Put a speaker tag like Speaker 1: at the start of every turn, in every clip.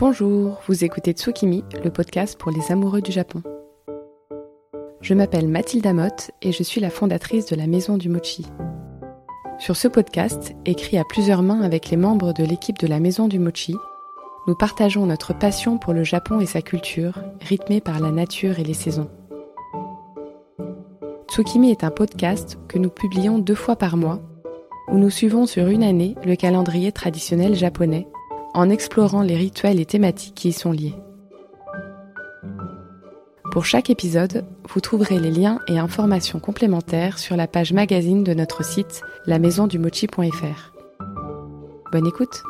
Speaker 1: Bonjour, vous écoutez Tsukimi, le podcast pour les amoureux du Japon. Je m'appelle Mathilde Motte et je suis la fondatrice de la Maison du Mochi. Sur ce podcast, écrit à plusieurs mains avec les membres de l'équipe de la Maison du Mochi, nous partageons notre passion pour le Japon et sa culture, rythmée par la nature et les saisons. Tsukimi est un podcast que nous publions deux fois par mois, où nous suivons sur une année le calendrier traditionnel japonais en explorant les rituels et thématiques qui y sont liés. Pour chaque épisode, vous trouverez les liens et informations complémentaires sur la page magazine de notre site lamaisondumochi.fr. Bonne écoute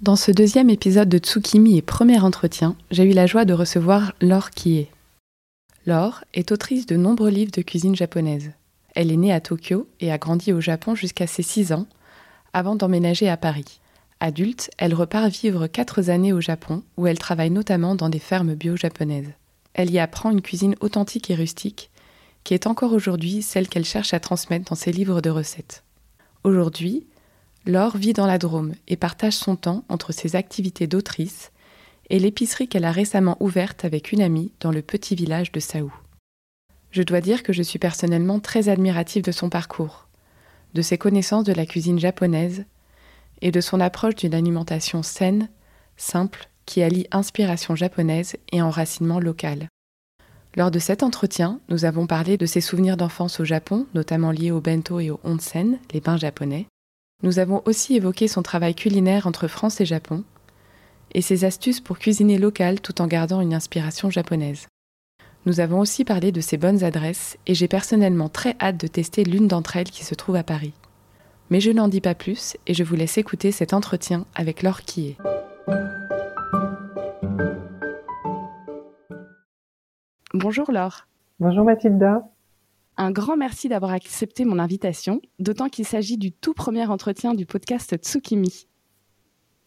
Speaker 1: Dans ce deuxième épisode de Tsukimi et premier entretien, j'ai eu la joie de recevoir Laure Kie. Laure est autrice de nombreux livres de cuisine japonaise. Elle est née à Tokyo et a grandi au Japon jusqu'à ses 6 ans, avant d'emménager à Paris. Adulte, elle repart vivre 4 années au Japon, où elle travaille notamment dans des fermes bio japonaises. Elle y apprend une cuisine authentique et rustique, qui est encore aujourd'hui celle qu'elle cherche à transmettre dans ses livres de recettes. Aujourd'hui, Laure vit dans la Drôme et partage son temps entre ses activités d'autrice et l'épicerie qu'elle a récemment ouverte avec une amie dans le petit village de Saou. Je dois dire que je suis personnellement très admirative de son parcours, de ses connaissances de la cuisine japonaise et de son approche d'une alimentation saine, simple, qui allie inspiration japonaise et enracinement local. Lors de cet entretien, nous avons parlé de ses souvenirs d'enfance au Japon, notamment liés au bento et au onsen, les bains japonais. Nous avons aussi évoqué son travail culinaire entre France et Japon, et ses astuces pour cuisiner local tout en gardant une inspiration japonaise. Nous avons aussi parlé de ses bonnes adresses et j'ai personnellement très hâte de tester l'une d'entre elles qui se trouve à Paris. Mais je n'en dis pas plus et je vous laisse écouter cet entretien avec Laure Quillet. Bonjour Laure.
Speaker 2: Bonjour Mathilda.
Speaker 1: Un grand merci d'avoir accepté mon invitation, d'autant qu'il s'agit du tout premier entretien du podcast Tsukimi.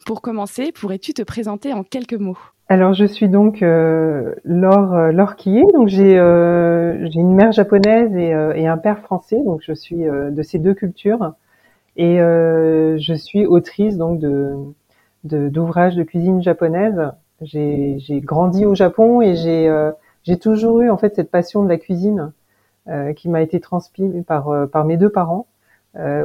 Speaker 1: Pour commencer, pourrais-tu te présenter en quelques mots?
Speaker 2: Alors je suis donc euh, Laure, euh, Laure donc j'ai euh, j'ai une mère japonaise et, euh, et, un père français, donc je suis euh, de ces deux cultures et je suis autrice donc de d'ouvrages de, cuisine japonaise. J'ai grandi au Japon et j'ai j'ai toujours eu en fait cette passion de la cuisine qui m'a été transmise par par mes deux parents.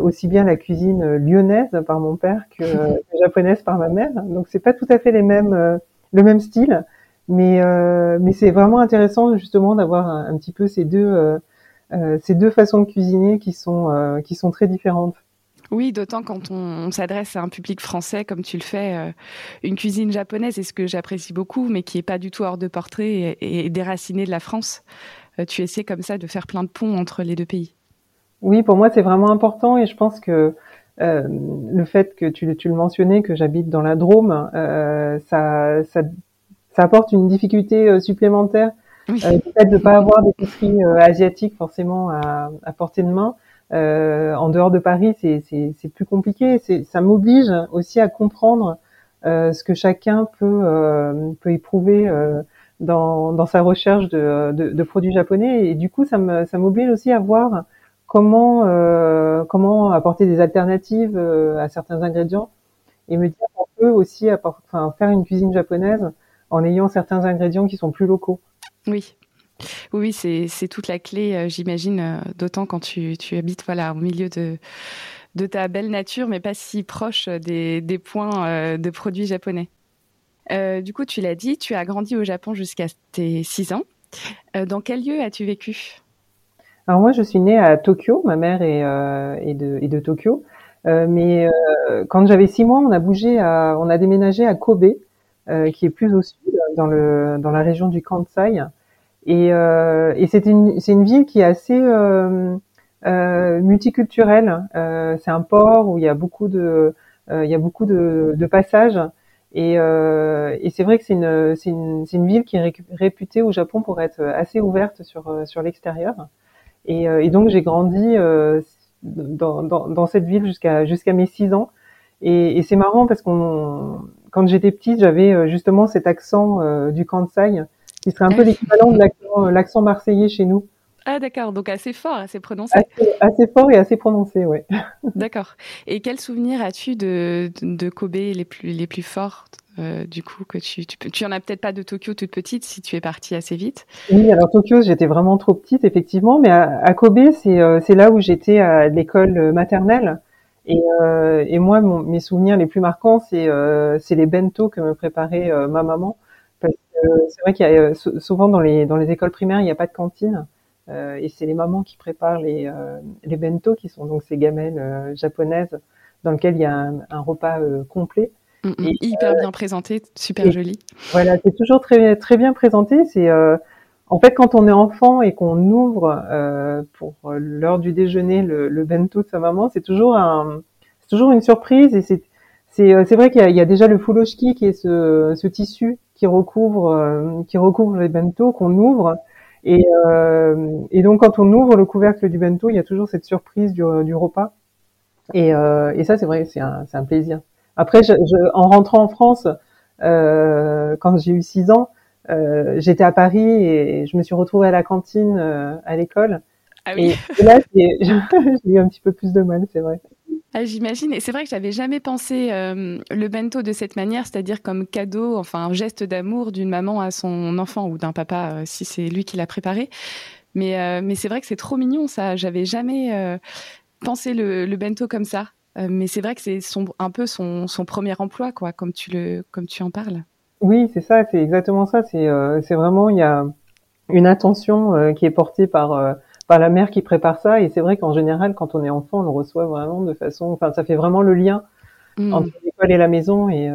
Speaker 2: aussi bien la cuisine lyonnaise par mon père que, que japonaise par ma mère. Donc c'est pas tout à fait les mêmes le même style, mais euh, mais c'est vraiment intéressant justement d'avoir un, petit peu ces deux euh, euh, ces deux façons de cuisiner qui sont qui sont très différentes.
Speaker 1: Oui, d'autant quand on, s'adresse à un public français comme tu le fais, une cuisine japonaise est ce que j'apprécie beaucoup, mais qui est pas du tout hors de portrait et, et déracinée de la France. tu essaies comme ça de faire plein de ponts entre les deux pays.
Speaker 2: Oui, pour moi c'est vraiment important et je pense que euh, le fait que tu, tu, le mentionnais, que j'habite dans la Drôme, euh, ça, ça, ça, apporte une difficulté euh, supplémentaire. Oui. Euh, le fait de ne pas avoir d'épicerie asiatique forcément à, à, portée de main. en dehors de Paris, c'est plus compliqué. Ça m'oblige aussi à comprendre ce que chacun peut, peut éprouver dans, dans, sa recherche de, de, de, produits japonais. Et du coup, ça m'oblige aussi à voir comment euh, comment apporter des alternatives euh, à certains ingrédients et me dire qu'on peut aussi faire une cuisine japonaise en ayant certains ingrédients qui sont plus locaux.
Speaker 1: Oui. Oui, c'est toute la clé, euh, j'imagine, d'autant quand tu, tu, habites voilà, au milieu de, de ta belle nature, mais pas si proche des, des points de produits japonais. du coup, tu l'as dit, tu as grandi au Japon jusqu'à tes 6 ans. dans quel lieu as-tu vécu?
Speaker 2: Alors moi, je suis née à Tokyo. Ma mère est, euh, est, de, est de, Tokyo. Euh, mais euh, quand j'avais six mois, on a bougé, à, on a déménagé à Kobe, euh, qui est plus au sud, dans le dans la région du Kansai. Et, euh, et c'est une une ville qui est assez multiculturelle. c'est un port où il y a beaucoup de il y a beaucoup de, de passages. Et, et c'est vrai que c'est une, une, une, ville qui est réputée au Japon pour être assez ouverte sur, sur l'extérieur. Et, euh, et donc j'ai grandi euh, dans, dans, dans, cette ville jusqu'à jusqu'à mes six ans. Et, et c'est marrant parce qu'on, quand j'étais petite, j'avais euh, justement cet accent du Kansai qui serait un peu l'équivalent de l'accent marseillais chez nous.
Speaker 1: Ah d'accord, donc assez fort, assez prononcé.
Speaker 2: Assez, fort et assez prononcé, oui.
Speaker 1: d'accord. Et quel souvenir as-tu de, de, Kobe les plus, les plus forts euh, du coup que tu, tu, en as peut-être pas de Tokyo toute petite si tu es partie assez vite.
Speaker 2: Oui, alors Tokyo j'étais vraiment trop petite effectivement, mais à, Kobe c'est euh, c'est là où j'étais à l'école maternelle. Et, euh, et moi mes souvenirs les plus marquants c'est les bento que me préparait ma maman. Parce que c'est vrai qu'il y a souvent dans les dans les écoles primaires il n'y a pas de cantine. Et c'est les mamans qui préparent les les bento qui sont donc ces gamelles japonaises dans lesquelles il y a un repas complet
Speaker 1: Mm, mm. hyper bien présenté, super joli.
Speaker 2: Voilà, c'est toujours très très bien présenté. C'est euh, en fait quand on est enfant et qu'on ouvre euh, pour l'heure du déjeuner le, le, bento de sa maman, c'est toujours un c'est toujours une surprise et c'est c'est euh, c'est vrai qu'il y, y, a déjà le fuloshiki qui est ce, ce tissu qui recouvre euh, qui recouvre les bento qu'on ouvre et euh, et donc quand on ouvre le couvercle du bento, il y a toujours cette surprise du, du repas et et ça c'est vrai c'est un c'est un plaisir. Après, je, je, en rentrant en France, euh, quand j'ai eu 6 ans, euh, j'étais à Paris et je me suis retrouvée à la cantine euh, à l'école.
Speaker 1: Ah oui.
Speaker 2: Et, là, j'ai eu un petit peu plus de mal, c'est vrai.
Speaker 1: Ah, J'imagine, et c'est vrai que j'avais jamais pensé le bento de cette manière, c'est-à-dire comme cadeau, enfin un geste d'amour d'une maman à son enfant ou d'un papa si c'est lui qui l'a préparé. Mais, mais c'est vrai que c'est trop mignon ça. J'avais jamais pensé le, le, bento comme ça. Euh, mais c'est vrai que c'est un peu son, premier emploi, quoi, comme tu le, comme tu en parles.
Speaker 2: Oui, c'est ça, c'est exactement ça. C'est, euh, c'est vraiment, il y a une attention euh, qui est portée par par la mère qui prépare ça. Et c'est vrai qu'en général, quand on est enfant, on le reçoit vraiment de façon, enfin, ça fait vraiment le lien mmh. entre l'école et la maison. Et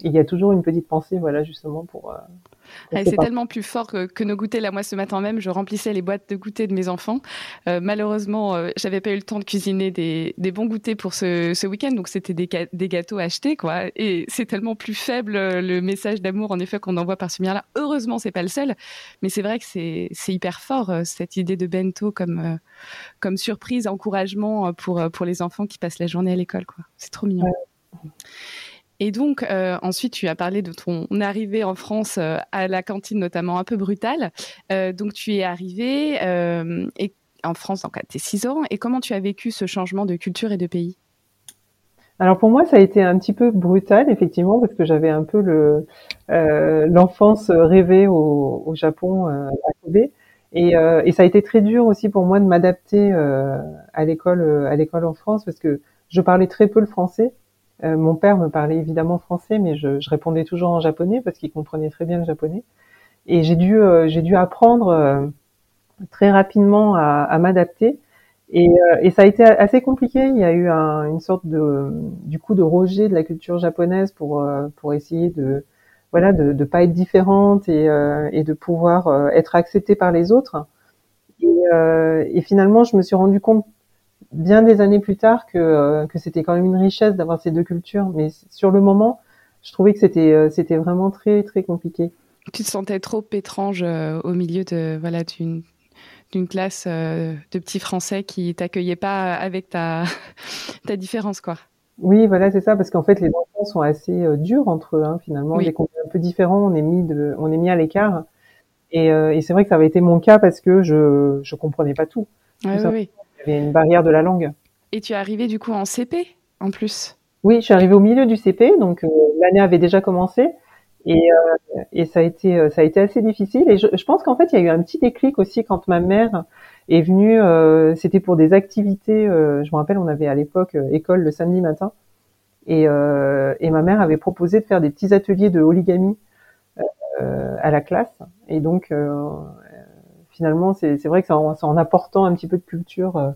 Speaker 2: il y a toujours une petite pensée, voilà, justement pour
Speaker 1: c'est tellement plus fort que, nos goûters. Là, moi, ce matin même, je remplissais les boîtes de goûters de mes enfants. Euh, malheureusement, euh, j'avais pas eu le temps de cuisiner des, bons goûters pour ce, week-end, donc c'était des, gâteaux achetés, quoi. Et c'est tellement plus faible euh, le message d'amour, en effet, qu'on envoie par ce bien-là. Heureusement, c'est pas le seul, mais c'est vrai que c'est hyper fort cette idée de bento comme comme surprise, encouragement pour pour les enfants qui passent la journée à l'école, quoi. C'est trop mignon. Et donc, euh, ensuite, tu as parlé de ton arrivée en France euh, à la cantine, notamment un peu brutale. Euh, donc, tu es arrivée et, en France donc, à tes 6 ans. Et comment tu as vécu ce changement de culture et de pays?
Speaker 2: Alors pour moi, ça a été un petit peu brutal, effectivement, parce que j'avais un peu le l'enfance rêvée au, au Japon à Kobe, et, et, ça a été très dur aussi pour moi de m'adapter à l'école à l'école en France, parce que je parlais très peu le français, euh, mon père me parlait évidemment français, mais je, je répondais toujours en japonais parce qu'il comprenait très bien le japonais. Et j'ai dû, euh, j'ai dû apprendre euh, très rapidement à, à m'adapter. Et, et, ça a été assez compliqué. Il y a eu un, une sorte de, du coup, de rejet de la culture japonaise pour pour essayer de, voilà, de ne pas être différente et, et de pouvoir être acceptée par les autres. Et, et, finalement, je me suis rendu compte bien des années plus tard que, euh, que c'était quand même une richesse d'avoir ces deux cultures. Mais sur le moment, je trouvais que c'était euh, c'était vraiment très très compliqué.
Speaker 1: Tu te sentais trop étrange euh, au milieu de voilà d'une d'une classe de petits Français qui t'accueillaient pas avec ta ta différence quoi.
Speaker 2: Oui, voilà, c'est ça, parce qu'en fait, les enfants sont assez durs entre eux, hein, finalement. Dès qu'on est un peu différent, on est mis de, on est mis à l'écart. Et, et c'est vrai que ça avait été mon cas parce que je je comprenais pas tout.
Speaker 1: oui, oui
Speaker 2: y avait une barrière de la langue.
Speaker 1: Et tu es arrivé du coup en CP en plus?
Speaker 2: Oui, je suis arrivée au milieu du CP, donc euh, l'année avait déjà commencé. Et, euh, et ça a été euh, ça a été assez difficile et je, je pense qu'en fait il y a eu un petit déclic aussi quand ma mère est venue euh, c'était pour des activités je me rappelle on avait à l'époque école le samedi matin et, et ma mère avait proposé de faire des petits ateliers de origami à la classe et donc finalement, c'est vrai que c'est en, en, apportant un petit peu de culture euh,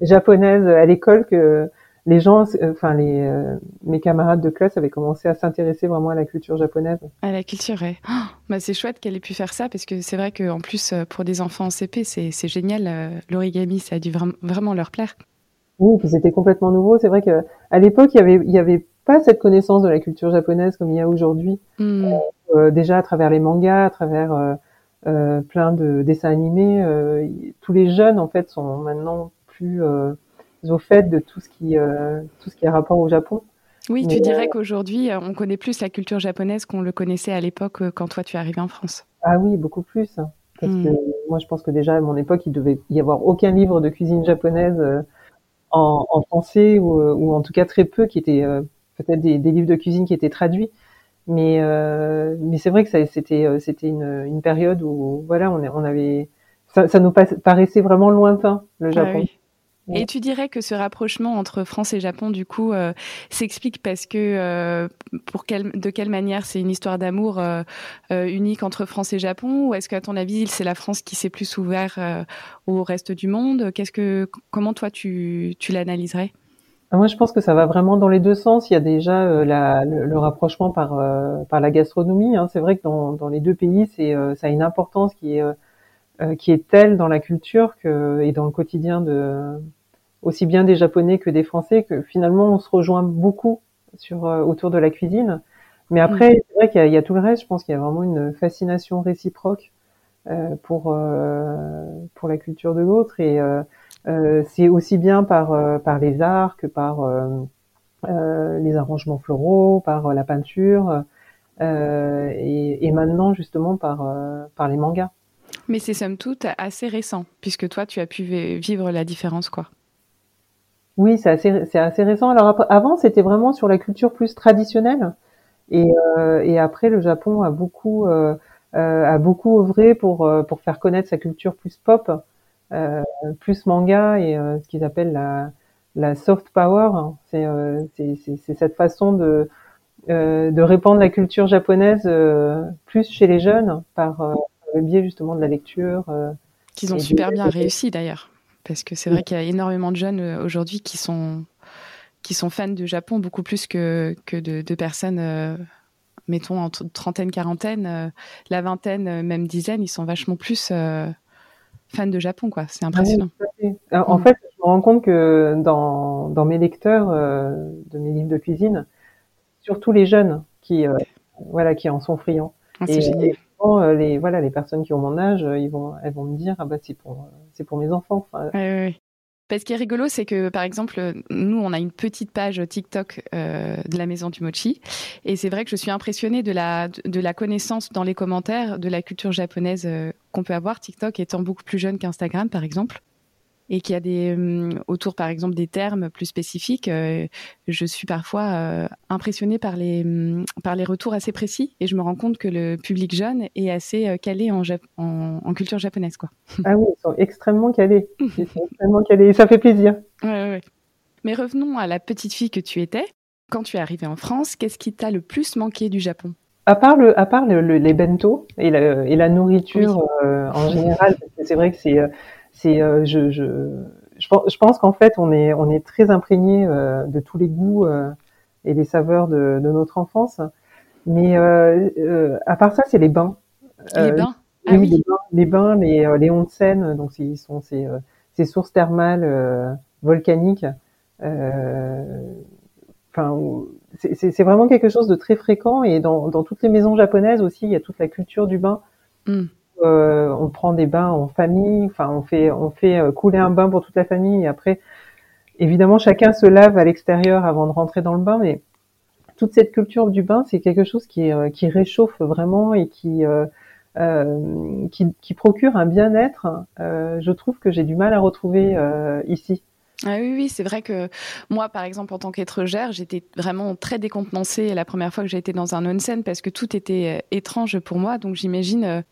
Speaker 2: japonaise à l'école que les gens, euh, enfin les euh, mes camarades de classe avaient commencé à s'intéresser vraiment à la culture japonaise.
Speaker 1: À la culture, ouais. Oh, bah c'est chouette qu'elle ait pu faire ça parce que c'est vrai qu'en plus pour des enfants en CP, c'est génial. L'origami, ça a dû vraiment leur plaire.
Speaker 2: Oui, puis c'était complètement nouveau. C'est vrai que à l'époque, il y avait il y avait pas cette connaissance de la culture japonaise comme il y a aujourd'hui. Hmm. déjà à travers les mangas, à travers plein de dessins animés. Euh, tous les jeunes en fait sont maintenant plus euh, au fait de tout ce qui tout ce qui a rapport au Japon.
Speaker 1: Oui, tu dirais qu'aujourd'hui, on connaît plus la culture japonaise qu'on le connaissait à l'époque quand toi tu es arrivé en France.
Speaker 2: Ah oui, beaucoup plus. Parce que moi, je pense que déjà à mon époque, il devait y avoir aucun livre de cuisine japonaise en, en, français ou, ou, en tout cas très peu qui étaient peut-être des, des, livres de cuisine qui étaient traduits. Mais mais c'est vrai que c'était c'était une, une période où voilà on, on avait ça, ça nous paraissait vraiment lointain le ah Japon.
Speaker 1: Et tu dirais que ce rapprochement entre France et Japon, du coup, euh, s'explique parce que, euh, pour quelle, de quelle manière c'est une histoire d'amour euh, unique entre France et Japon, ou est-ce qu'à ton avis, c'est la France qui s'est plus ouvert au reste du monde? Qu'est-ce que, comment toi tu, tu l'analyserais?
Speaker 2: Moi, je pense que ça va vraiment dans les deux sens. Il y a déjà la, le, rapprochement par par la gastronomie. Hein. C'est vrai que dans, dans les deux pays, c'est ça a une importance qui est qui est telle dans la culture que et dans le quotidien de aussi bien des Japonais que des Français, que finalement on se rejoint beaucoup sur euh, autour de la cuisine. Mais après, mm. c'est vrai qu'il y, y, a tout le reste. Je pense qu'il y a vraiment une fascination réciproque euh, pour euh, pour la culture de l'autre et euh, euh c'est aussi bien par par les arts que par les arrangements floraux, par la peinture et, et, maintenant justement par par les mangas.
Speaker 1: Mais c'est somme toute assez récent, puisque toi, tu as pu vivre la différence, quoi.
Speaker 2: Oui, c'est assez, c'est assez récent. Alors avant, c'était vraiment sur la culture plus traditionnelle. Et, euh, et après, le Japon a beaucoup, euh, euh a beaucoup œuvré pour, euh, pour faire connaître sa culture plus pop, euh, plus manga et ce qu'ils appellent la, la soft power. C'est, c'est, c'est, cette façon de, de répandre la culture japonaise plus chez les jeunes par le biais justement de la lecture.
Speaker 1: Qu'ils ont super bien réussi d'ailleurs. Parce que c'est vrai qu'il y a énormément de jeunes euh, aujourd'hui qui sont, qui sont fans du Japon, beaucoup plus que, que de, de personnes, euh, mettons, entre trentaine, quarantaine, euh, la vingtaine, même dizaine, ils sont vachement plus fans de Japon, quoi. C'est impressionnant.
Speaker 2: en mm. fait, je me rends compte que dans, dans mes lecteurs de mes livres de cuisine, surtout les jeunes qui, voilà, qui en sont friands.
Speaker 1: Ah, génial.
Speaker 2: Euh, les voilà les personnes qui ont mon âge, euh, ils vont elles vont me dire ah bah c'est pour euh, c'est pour mes enfants.
Speaker 1: Enfin, ce qui est rigolo, c'est que par exemple, nous, on a une petite page TikTok de la maison du mochi, et c'est vrai que je suis impressionnée de la de la connaissance dans les commentaires de la culture japonaise qu'on peut avoir. TikTok étant beaucoup plus jeune qu'Instagram, par exemple et qu'il y a des hum, autour par exemple des termes plus spécifiques, euh, je suis parfois euh, impressionnée par les hum, par les retours assez précis et je me rends compte que le public jeune est assez euh, calé en, en, culture japonaise quoi.
Speaker 2: Ah oui, ils sont extrêmement calés, ils sont extrêmement calés et ça fait plaisir.
Speaker 1: Ouais, ouais. Mais revenons à la petite fille que tu étais. Quand tu es arrivée en France, qu'est-ce qui t'a le plus manqué du Japon?
Speaker 2: À part le, à part le, les bento et la, et la nourriture en général, c'est vrai que c'est c'est euh, je, je, je, pense qu'en fait on est on est très imprégné euh, de tous les goûts euh, et les saveurs de, de notre enfance. Mais à part ça, c'est les bains.
Speaker 1: Les bains.
Speaker 2: Ah oui, Les, bains, les bains, les, les onsen, donc ils sont ces, ces sources thermales volcaniques. Enfin, c'est vraiment quelque chose de très fréquent et dans, dans toutes les maisons japonaises aussi, il y a toute la culture du bain. Mm. Euh, on prend des bains en famille, enfin on fait on fait euh, couler un bain pour toute la famille et après évidemment chacun se lave à l'extérieur avant de rentrer dans le bain mais toute cette culture du bain c'est quelque chose qui euh, qui réchauffe vraiment et qui qui, qui, procure un bien-être, je trouve que j'ai du mal à retrouver ici.
Speaker 1: Ah oui, oui, c'est vrai que moi, par exemple, en tant qu'étrangère, j'étais vraiment très décontenancée la première fois que j'ai été dans un onsen parce que tout était étrange pour moi. Donc j'imagine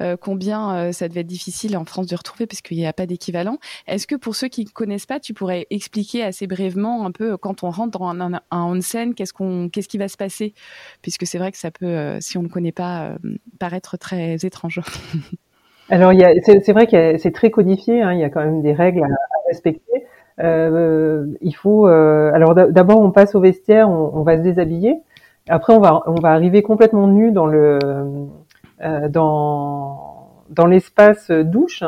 Speaker 1: euh, combien euh, ça devait être difficile en France de retrouver parce qu'il n'y a pas d'équivalent. Est-ce que pour ceux qui ne connaissent pas, tu pourrais expliquer assez brièvement un peu euh, quand on rentre dans un, onsen, qu'est-ce qu'on, qu'est-ce qui va se passer? Puisque c'est vrai que ça peut, si on ne connaît pas, paraître très étrange.
Speaker 2: Alors, a, c'est, vrai que c'est très codifié. Hein, il y a quand même des règles à, respecter. Euh, il faut. alors, d'abord, on passe au vestiaire, on, on, va se déshabiller. Après, on va, on va arriver complètement nu dans le euh, dans dans l'espace douche.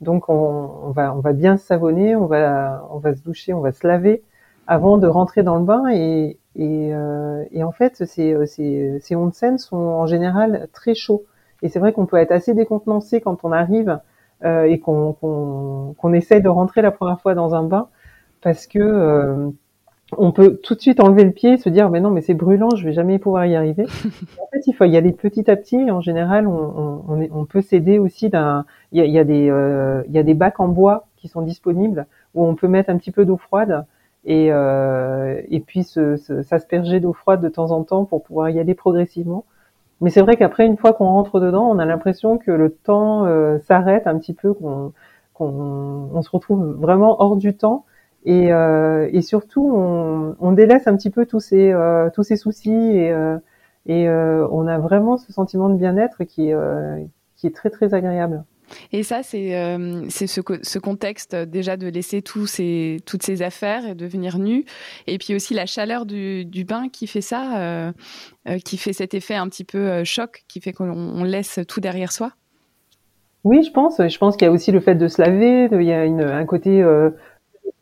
Speaker 2: Donc on, on, va on va bien se savonner, on va on va se doucher, on va se laver avant de rentrer dans le bain et et, euh, et en fait ces ces ces onsen sont en général très chauds et c'est vrai qu'on peut être assez décontenancé quand on arrive euh, et qu'on qu'on qu'on essaye de rentrer la première fois dans un bain parce que euh, on peut tout de suite enlever le pied, se dire mais non mais c'est brûlant, je vais jamais pouvoir y arriver. en fait, il faut y aller petit à petit. En général, on, on, on peut s'aider aussi d'un. Il y a, y a, des euh, il y a des bacs en bois qui sont disponibles où on peut mettre un petit peu d'eau froide et euh, et puis s'asperger d'eau froide de temps en temps pour pouvoir y aller progressivement. Mais c'est vrai qu'après une fois qu'on rentre dedans, on a l'impression que le temps euh, s'arrête un petit peu, qu'on qu'on on se retrouve vraiment hors du temps et, euh, et surtout, on, on, délaisse un petit peu tous ces, euh, tous ces soucis et, euh, et euh, on a vraiment ce sentiment de bien-être qui, euh, qui est très très agréable.
Speaker 1: Et ça, c'est c'est ce, contexte déjà de laisser tous ces, toutes ces affaires et devenir nu. Et puis aussi la chaleur du, du bain qui fait ça, qui fait cet effet un petit peu choc, qui fait qu'on laisse tout derrière soi.
Speaker 2: Oui, je pense. Je pense qu'il y a aussi le fait de se laver. Il y a un côté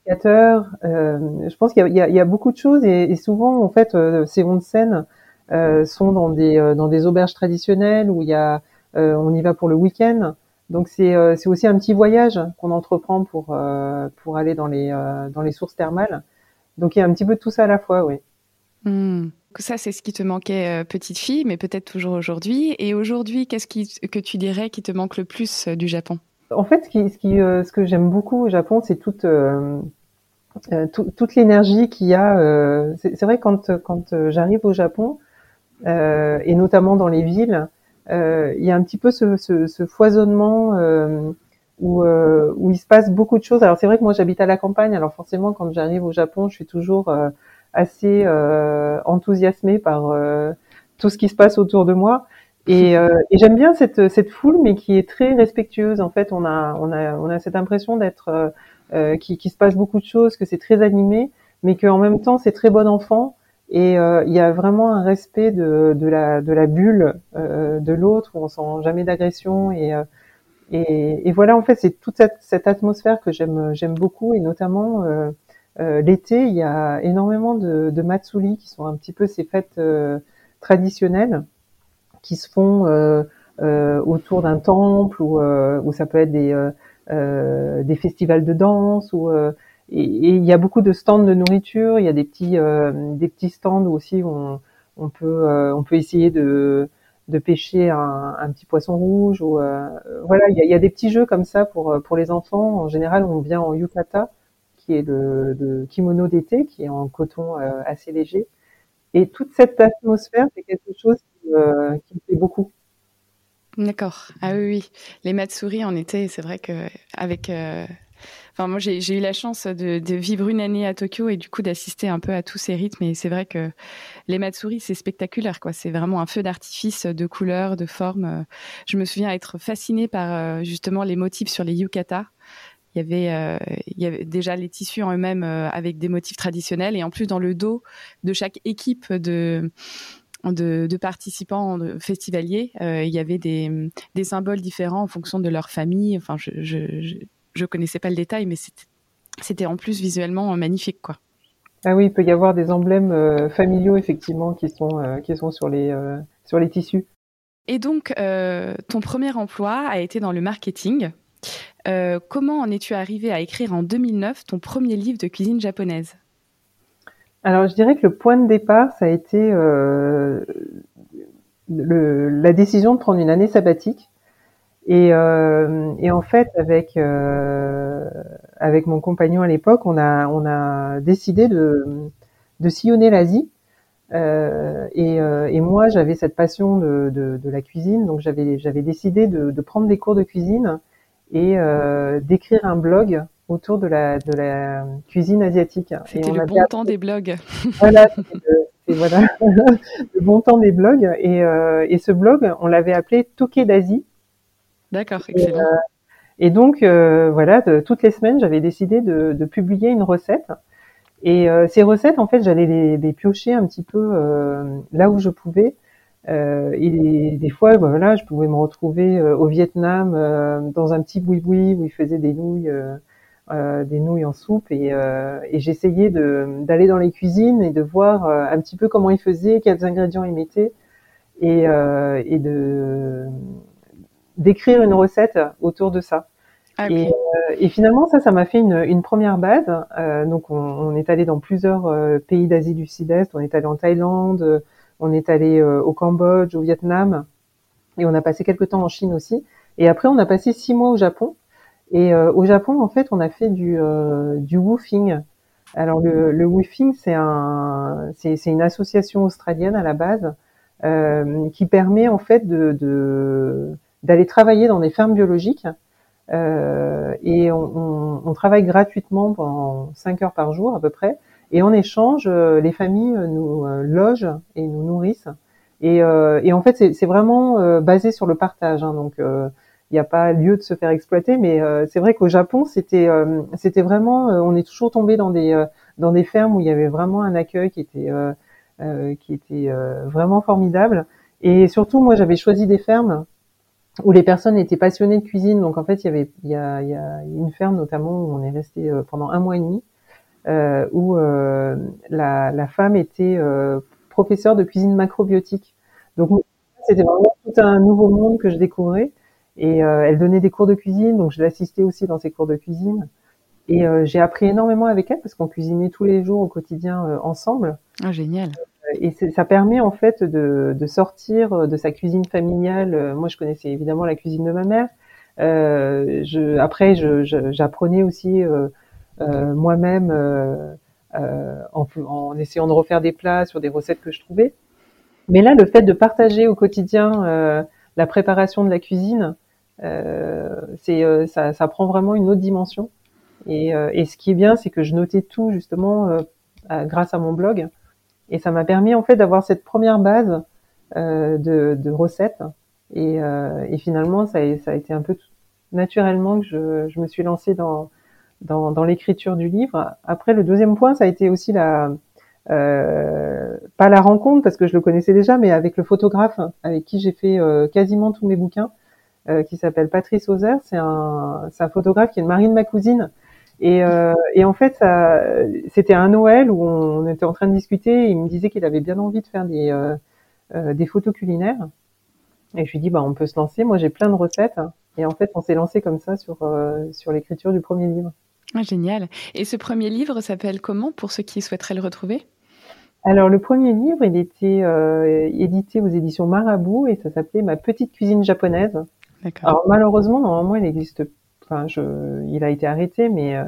Speaker 2: euh, je pense qu'il y, a beaucoup de choses et, souvent en fait euh, ces rondes scène euh, sont dans des euh, dans des auberges traditionnelles où il y a on y va pour le week-end. Donc c'est c'est aussi un petit voyage qu'on entreprend pour pour aller dans les dans les sources thermales. Donc il y a un petit peu de tout ça à la fois, oui.
Speaker 1: Mmh. Ça, c'est ce qui te manquait petite fille, mais peut-être toujours aujourd'hui. Et aujourd'hui, qu'est-ce qui, que tu dirais qui te manque le plus du Japon?
Speaker 2: En fait, ce, qui, ce, qui, ce que j'aime beaucoup au Japon, c'est toute euh, toute l'énergie qu'il y a. Euh, c'est vrai quand quand euh, j'arrive au Japon et notamment dans les villes, il y a un petit peu ce, ce, ce foisonnement où, où il se passe beaucoup de choses. Alors c'est vrai que moi j'habite à la campagne, alors forcément quand j'arrive au Japon, je suis toujours assez euh, enthousiasmée par tout ce qui se passe autour de moi. Et, et j'aime bien cette, cette foule, mais qui est très respectueuse. En fait, on a, on a, on a cette impression d'être euh, qui, qui, se passe beaucoup de choses, que c'est très animé, mais qu'en même temps c'est très bon enfant. Et euh, il y a vraiment un respect de, de, la, de la bulle euh, de l'autre où on sent jamais d'agression et, et, et, voilà en fait c'est toute cette, cette, atmosphère que j'aime j'aime beaucoup et notamment l'été il y a énormément de, de matsuri qui sont un petit peu ces fêtes traditionnelles qui se font autour d'un temple ou, ça peut être des euh, des festivals de danse ou euh, et il y a beaucoup de stands de nourriture. Il y a des petits euh, des petits stands où aussi on, on peut on peut essayer de de pêcher un, petit poisson rouge ou voilà il y a, des petits jeux comme ça pour pour les enfants en général on vient en yukata qui est le, le kimono d'été qui est en coton assez léger et toute cette atmosphère c'est quelque chose qui, qui me plaît beaucoup
Speaker 1: D'accord. Ah oui, oui. Les Matsuri en été, c'est vrai que avec. Euh, enfin, moi, j'ai eu la chance de, vivre une année à Tokyo et du coup d'assister un peu à tous ces rythmes. Et c'est vrai que les Matsuri, c'est spectaculaire, quoi. C'est vraiment un feu d'artifice de couleurs, de formes. Je me souviens être fascinée par euh, justement les motifs sur les yukata. Il y avait, euh, déjà les tissus en eux-mêmes avec des motifs traditionnels et en plus dans le dos de chaque équipe de de, participants festivaliers, euh, il y avait des, symboles différents en fonction de leur famille. Enfin, je, connaissais pas le détail, mais c'était en plus visuellement magnifique, quoi.
Speaker 2: Ah oui, il peut y avoir des emblèmes euh, familiaux effectivement qui sont euh, qui sont sur les sur les tissus.
Speaker 1: Et donc, ton premier emploi a été dans le marketing. comment en es-tu arrivé à écrire en 2009 ton premier livre de cuisine japonaise?
Speaker 2: Alors, je dirais que le point de départ, ça a été euh, le, la décision de prendre une année sabbatique. Et, euh, et en fait, avec euh, avec mon compagnon à l'époque, on a on a décidé de de sillonner l'Asie. Euh, et, euh, et, moi, j'avais cette passion de, de, de la cuisine, donc j'avais j'avais décidé de, de, prendre des cours de cuisine et euh, d'écrire un blog autour de la, de la cuisine asiatique.
Speaker 1: C'était le bon temps des blogs.
Speaker 2: Voilà, c'est voilà, le bon temps des blogs. Et, euh, et ce blog, on l'avait appelé Toké d'Asie.
Speaker 1: D'accord, excellent.
Speaker 2: Et, euh, donc, euh, voilà, toutes les semaines, j'avais décidé de, de, publier une recette. Et euh, ces recettes, en fait, j'allais les, les, piocher un petit peu euh, là où je pouvais. Euh, et des fois, voilà, je pouvais me retrouver au Vietnam dans un petit boui-boui où ils faisaient des nouilles euh, des nouilles en soupe et, euh, et j'essayais d'aller dans les cuisines et de voir euh, un petit peu comment ils faisaient, quels ingrédients ils mettaient et, et de d'écrire une recette autour de ça. Ah, et, et, finalement, ça, ça m'a fait une, une, première base. donc, on, on, est allé dans plusieurs pays d'Asie du Sud-Est. On est allé en Thaïlande, on est allé au Cambodge, au Vietnam, et on a passé quelques temps en Chine aussi. Et après, on a passé six mois au Japon. Et au Japon, en fait, on a fait du, du woofing. Alors le, le woofing, c'est un, c'est, une association australienne à la base euh, qui permet en fait de, d'aller travailler dans des fermes biologiques euh, et on, on, travaille gratuitement pendant 5 heures par jour à peu près. Et en échange, euh, les familles nous euh, logent et nous nourrissent. Et, euh, et en fait, c'est, vraiment basé sur le partage. Hein, donc il n'y a pas lieu de se faire exploiter. Mais euh, c'est vrai qu'au Japon, c'était euh, c'était vraiment, euh, on est toujours tombé dans des dans des fermes où il y avait vraiment un accueil qui était qui était vraiment formidable. Et surtout, moi, j'avais choisi des fermes où les personnes étaient passionnées de cuisine. Donc en fait, il y avait il y a, il y a une ferme notamment où on est resté pendant un mois et demi, euh, où euh, la, la, femme était euh, professeure de cuisine macrobiotique. Donc c'était vraiment tout un nouveau monde que je découvrais. Et euh, elle donnait des cours de cuisine, donc je l'assistais aussi dans ses cours de cuisine. Et euh, j'ai appris énormément avec elle parce qu'on cuisinait tous les jours au quotidien euh, ensemble.
Speaker 1: Ah, génial.
Speaker 2: Et ça permet en fait de, de, sortir de sa cuisine familiale. Moi, je connaissais évidemment la cuisine de ma mère. Euh, je, après, j'apprenais aussi euh, moi-même en, en, essayant de refaire des plats sur des recettes que je trouvais. Mais là, le fait de partager au quotidien la préparation de la cuisine, euh, c'est euh, ça, ça, prend vraiment une autre dimension. Et, euh, et ce qui est bien, c'est que je notais tout justement grâce à mon blog, et ça m'a permis en fait d'avoir cette première base de, de, recettes. Et, et finalement, ça a, ça a, été un peu naturellement que je, je me suis lancée dans, dans, dans l'écriture du livre. Après, le deuxième point, ça a été aussi la, euh, pas la rencontre parce que je le connaissais déjà, mais avec le photographe avec qui j'ai fait euh, quasiment tous mes bouquins, euh, qui s'appelle Patrice Ozer. C'est un, un photographe qui est le mari de ma cousine. Et, et en fait, c'était un Noël où on était en train de discuter. Et il me disait qu'il avait bien envie de faire des, des photos culinaires. Et je lui dis, bah, on peut se lancer. Moi, j'ai plein de recettes. Et en fait, on s'est lancé comme ça sur, sur l'écriture du premier livre.
Speaker 1: Ah, génial. Et ce premier livre s'appelle comment pour ceux qui souhaiteraient le retrouver?
Speaker 2: Alors le premier livre, il était euh, édité aux éditions Marabout et ça s'appelait Ma petite cuisine japonaise. Alors malheureusement, normalement, il existe, enfin, je, il a été arrêté, mais euh,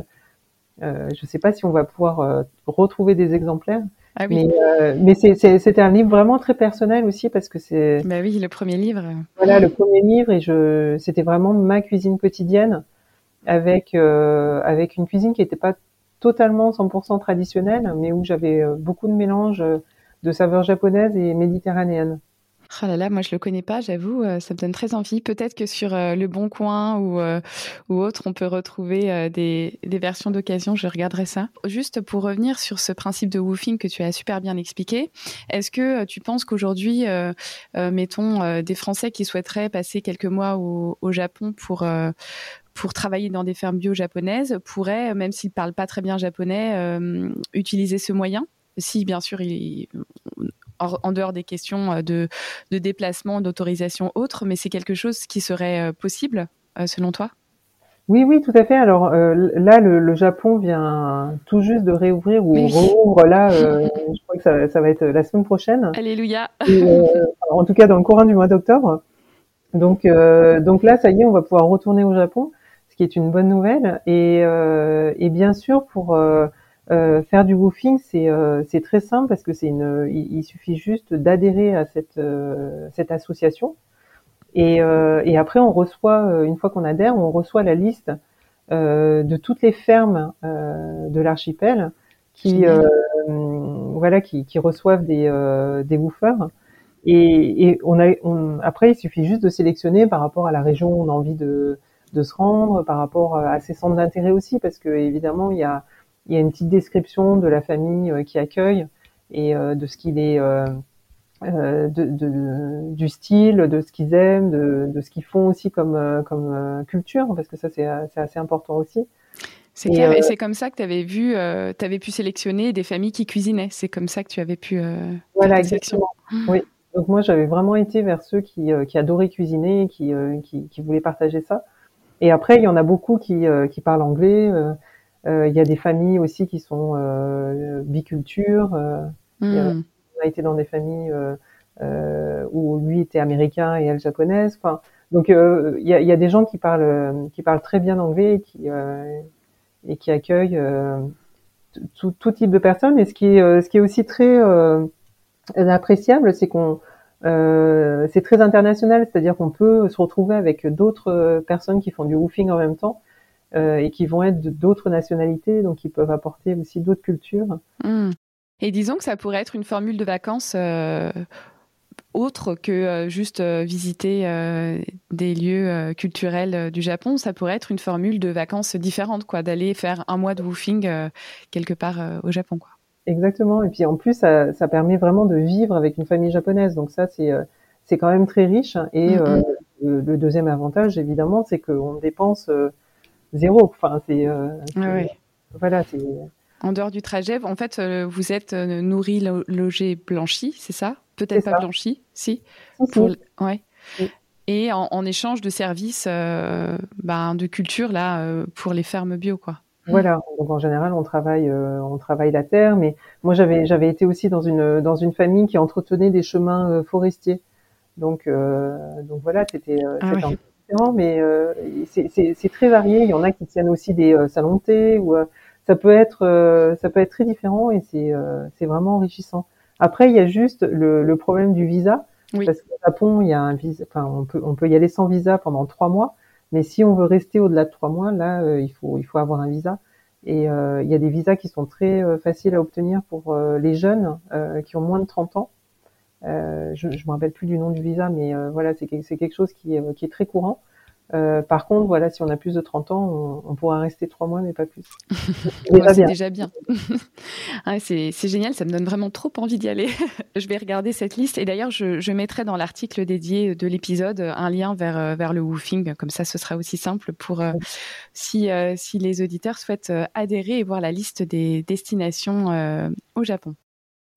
Speaker 2: euh, je ne sais pas si on va pouvoir retrouver des exemplaires. Ah oui. Mais, mais c'était un livre vraiment très personnel aussi parce que c'est.
Speaker 1: Bah oui, le premier livre.
Speaker 2: Voilà, le premier livre et je, c'était vraiment ma cuisine quotidienne avec avec une cuisine qui n'était pas totalement 100% traditionnel, mais où j'avais euh, beaucoup de mélange euh, de saveurs japonaises et méditerranéennes.
Speaker 1: Oh là là, moi je le connais pas, j'avoue, euh, ça me donne très envie. Peut-être que sur Le Bon Coin ou, ou autre, on peut retrouver des, des, versions d'occasion, je regarderai ça. Juste pour revenir sur ce principe de woofing que tu as super bien expliqué, est-ce que tu penses qu'aujourd'hui, mettons, des Français qui souhaiteraient passer quelques mois au, au Japon pour, pour travailler dans des fermes bio japonaises pourrait, même s'il ne parle pas très bien japonais, euh, utiliser ce moyen? Si, bien sûr, il, en dehors des questions euh, de, de déplacement, d'autorisation autre, mais c'est quelque chose qui serait euh, possible, selon toi?
Speaker 2: Oui, oui, tout à fait. Alors là, le, Japon vient tout juste de réouvrir ou rouvre là. je crois que ça, ça, va être la semaine prochaine.
Speaker 1: Alléluia.
Speaker 2: en tout cas, dans le courant du mois d'octobre. Donc, donc là, ça y est, on va pouvoir retourner au Japon qui est une bonne nouvelle. Et, euh, et bien sûr, pour euh, euh, faire du woofing, c'est c'est très simple parce que c'est une, il, suffit juste d'adhérer à cette cette association. Et, et après, on reçoit une fois qu'on adhère, on reçoit la liste de toutes les fermes de l'archipel qui voilà qui, qui, reçoivent des des woofers. Et, et on a, on, après, il suffit juste de sélectionner par rapport à la région où on a envie de, de se rendre, par rapport euh, à ses centres d'intérêt aussi, parce que évidemment il y a, il y a une petite description de la famille euh, qui accueille et euh, de ce qu'il est, de, de, du style, de ce qu'ils aiment, de, de ce qu'ils font aussi comme, comme culture, parce que ça c'est assez important aussi.
Speaker 1: C'est clair, et c'est comme ça que tu avais vu, euh, tu avais pu sélectionner des familles qui cuisinaient. C'est comme ça que tu avais pu. Euh,
Speaker 2: voilà, exactement. Oui. Donc moi, j'avais vraiment été vers ceux qui, qui adoraient cuisiner, qui, qui, qui voulaient partager ça. Et après, il y en a beaucoup qui, qui parlent anglais. Il y a des familles aussi qui sont bicultures. Mm. on a été dans des familles où lui était américain et elle japonaise. Enfin, donc il y a, y, a, des gens qui parlent qui parlent très bien anglais et qui et qui accueillent tout, tout, type de personnes. Et ce qui est ce qui est aussi très appréciable, c'est qu'on euh, c'est très international, c'est-à-dire qu'on peut se retrouver avec d'autres euh, personnes qui font du roofing en même temps euh, et qui vont être d'autres nationalités, donc ils peuvent apporter aussi d'autres cultures.
Speaker 1: Hmm. Et disons que ça pourrait être une formule de vacances euh, autre que juste visiter des lieux culturels du Japon. Ça pourrait être une formule de vacances différente, quoi, d'aller faire un mois de woofing quelque part au Japon, quoi.
Speaker 2: Exactement. Et puis en plus, ça, ça, permet vraiment de vivre avec une famille japonaise. Donc ça, c'est euh, c'est quand même très riche. Et euh, le, deuxième avantage, évidemment, c'est qu'on dépense euh, zéro. Enfin, c'est
Speaker 1: ah voilà, c'est en dehors du trajet. En fait, vous êtes nourri, logé, blanchi, c'est ça? Peut-être pas blanchi, si? Pour... Ouais. Et en, en, échange de services, ben, de culture là, pour les fermes bio, quoi.
Speaker 2: Voilà. Donc en général, on travaille, euh, on travaille la terre. Mais moi, j'avais, j'avais été aussi dans une dans une famille qui entretenait des chemins euh, forestiers. Donc euh, donc voilà, c'était ah différent, mais c'est très varié. Il y en a qui tiennent aussi des salons de thé ou ça peut être ça peut être très différent et c'est c'est vraiment enrichissant. Après, il y a juste le, le problème du visa. Parce qu'au Japon, il y a un visa, enfin, on peut, on peut y aller sans visa pendant trois mois. Mais si on veut rester au-delà de trois mois, là, euh, il faut il faut avoir un visa. Et euh, il y a des visas qui sont très euh, faciles à obtenir pour les jeunes qui ont moins de 30 ans. Je ne me rappelle plus du nom du visa, mais voilà, c'est quelque chose qui est, qui est très courant. Euh, par contre, voilà, si on a plus de 30 ans, on, pourra rester trois mois, mais pas plus.
Speaker 1: C'est déjà, bien. ah, c'est génial, ça me donne vraiment trop envie d'y aller. je vais regarder cette liste et d'ailleurs, je, je, mettrai dans l'article dédié de l'épisode un lien vers, euh, vers le woofing, comme ça, ce sera aussi simple pour euh, si, euh, si les auditeurs souhaitent adhérer et voir la liste des destinations au Japon.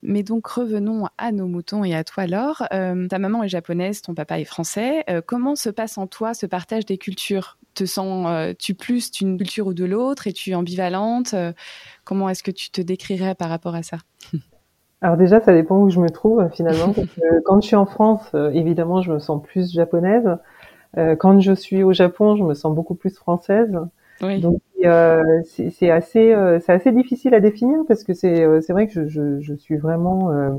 Speaker 1: Mais donc revenons à nos moutons et à toi Laure. Euh, ta maman est japonaise, ton papa est français. Euh, comment se passe en toi ce partage des cultures? Te sens-tu euh, plus d'une culture ou de l'autre Es-tu ambivalente Comment est-ce que tu te décrirais par rapport à ça?
Speaker 2: Alors déjà, ça dépend où je me trouve finalement. quand je suis en France, évidemment, je me sens plus japonaise. quand je suis au Japon, je me sens beaucoup plus française. Donc euh, c'est assez euh, c'est assez difficile à définir parce que c'est euh, c'est vrai que je, je, je suis vraiment euh,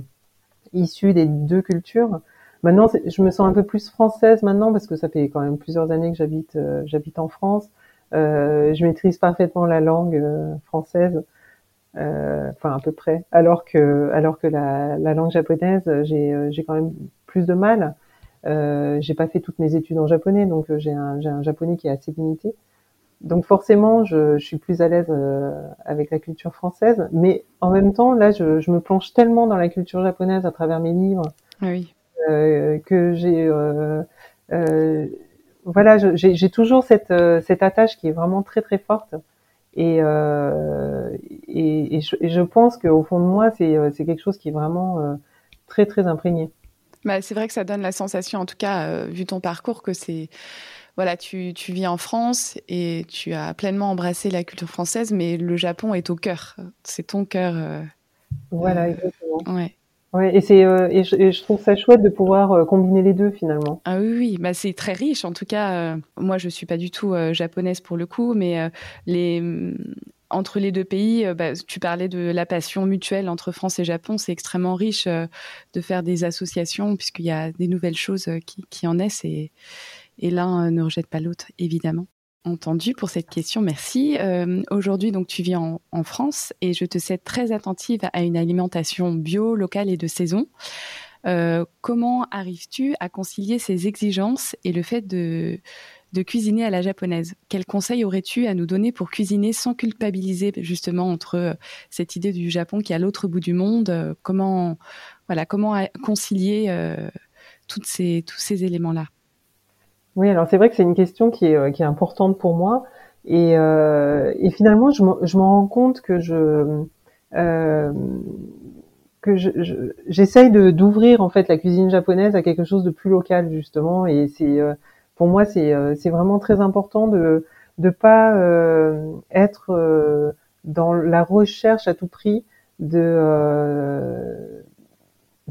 Speaker 2: issue des deux cultures. Maintenant, je me sens un peu plus française maintenant parce que ça fait quand même plusieurs années que j'habite j'habite en France. je maîtrise parfaitement la langue française, enfin à peu près. Alors que alors que la, la langue japonaise, j'ai j'ai quand même plus de mal. Euh, j'ai pas fait toutes mes études en japonais, donc j'ai un, j'ai un japonais qui est assez limité. Donc forcément, je, je, suis plus à l'aise euh, avec la culture française, mais en même temps, là, je, je, me plonge tellement dans la culture japonaise à travers mes livres
Speaker 1: ah oui.
Speaker 2: euh, que j'ai, euh, euh voilà, j'ai toujours cette, cette attache qui est vraiment très très forte, et, et, et, je, et je, pense qu'au fond de moi, c'est quelque chose qui est vraiment très très imprégné.
Speaker 1: Bah, c'est vrai que ça donne la sensation, en tout cas, vu ton parcours, que c'est voilà, tu, tu, vis en France et tu as pleinement embrassé la culture française, mais le Japon est au cœur. C'est ton cœur. Euh,
Speaker 2: voilà, euh, exactement. Ouais. Ouais, et c'est euh, et, je, trouve ça chouette de pouvoir combiner les deux finalement.
Speaker 1: Ah oui, oui, bah c'est très riche. En tout cas, moi je suis pas du tout japonaise pour le coup, mais les mm, entre les deux pays, bah, tu parlais de la passion mutuelle entre France et Japon, c'est extrêmement riche de faire des associations puisqu'il y a des nouvelles choses qui, qui en naissent et et l'un euh, ne rejette pas l'autre, évidemment. Entendu pour cette question, merci. Euh, aujourd'hui, donc, tu vis en, France et je te sais très attentive à une alimentation bio, locale et de saison. Euh, comment arrives-tu à concilier ces exigences et le fait de, cuisiner à la japonaise? Quels conseils aurais-tu à nous donner pour cuisiner sans culpabiliser justement entre cette idée du Japon qui est à l'autre bout du monde? Comment voilà comment concilier toutes ces, tous ces éléments-là?
Speaker 2: Oui, alors c'est vrai que c'est une question qui est, euh, qui est importante pour moi. Et, euh, et finalement, je me rends compte que je euh, que j'essaye de d'ouvrir en fait la cuisine japonaise à quelque chose de plus local justement. Et c'est euh, pour moi, c'est c'est vraiment très important de de pas être dans la recherche à tout prix de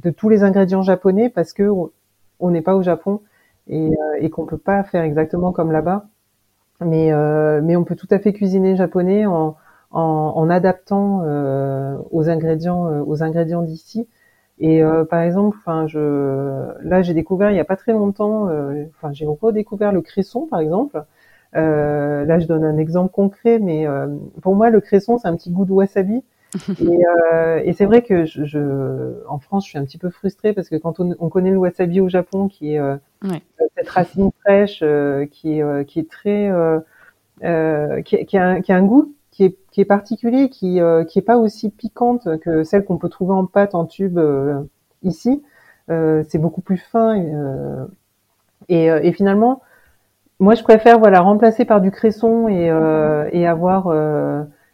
Speaker 2: de tous les ingrédients japonais parce que on n'est pas au Japon et, euh, et qu'on peut pas faire exactement comme là-bas. Mais, euh, mais on peut tout à fait cuisiner japonais en, en, en adaptant euh, aux ingrédients euh, aux ingrédients d'ici. Et euh, par exemple, enfin, je, là, j'ai découvert il y a pas très longtemps, enfin, j'ai redécouvert le cresson, par exemple. là, je donne un exemple concret, mais pour moi, le cresson, c'est un petit goût de wasabi et, euh, et c'est vrai que je, je, en France, je suis un petit peu frustrée parce que quand on, on connaît le wasabi au Japon, qui est euh, cette racine fraîche, euh, qui est euh, qui est très, euh, qui, qui, a un, qui a un goût qui est qui est particulier, qui qui est pas aussi piquante que celle qu'on peut trouver en pâte en tube ici. c'est beaucoup plus fin et, et, finalement, moi, je préfère voilà remplacer par du cresson et, et avoir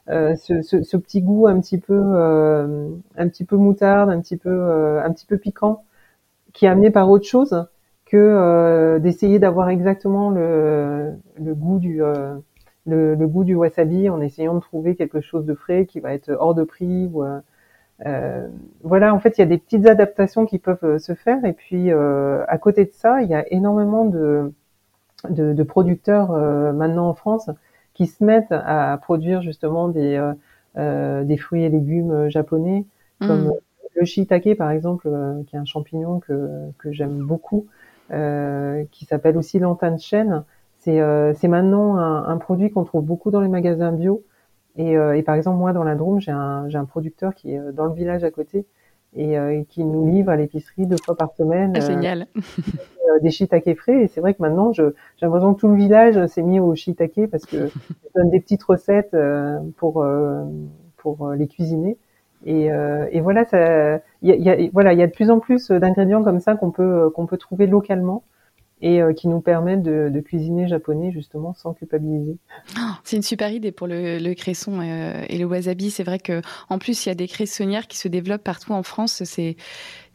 Speaker 2: euh, ce, ce, ce, petit goût un petit peu euh, un petit peu moutarde, un petit peu euh, un petit peu piquant, qui est amené par autre chose que d'essayer d'avoir exactement le, le goût du le, le, goût du wasabi en essayant de trouver quelque chose de frais qui va être hors de prix ou euh, voilà, en fait, il y a des petites adaptations qui peuvent se faire. Et puis, euh, à côté de ça, il y a énormément de, de, de producteurs euh, maintenant en France qui se mettent à produire justement des, euh, euh, des fruits et légumes euh, japonais, comme mm. le shiitake par exemple, qui est un champignon que, que j'aime beaucoup, qui s'appelle aussi l'antane chêne. C'est c'est maintenant un, un produit qu'on trouve beaucoup dans les magasins bio. Et, et, par exemple, moi, dans la Drôme, j'ai un, j'ai un producteur qui est dans le village à côté et euh, qui nous livre à l'épicerie deux fois par semaine.
Speaker 1: Ah, génial.
Speaker 2: Euh, des shiitake frais. Et c'est vrai que maintenant, j'ai l'impression que tout le village s'est mis au shiitake parce que je donne des petites recettes euh, pour pour les cuisiner. Et, et voilà, il y a, voilà, il y a de plus en plus d'ingrédients comme ça qu'on peut qu'on peut trouver localement et euh, qui nous permettent de, de, cuisiner japonais justement sans culpabiliser.
Speaker 1: C'est une super idée pour le, le cresson euh, et le wasabi. C'est vrai que en plus il y a des cressonnières qui se développent partout en France. C'est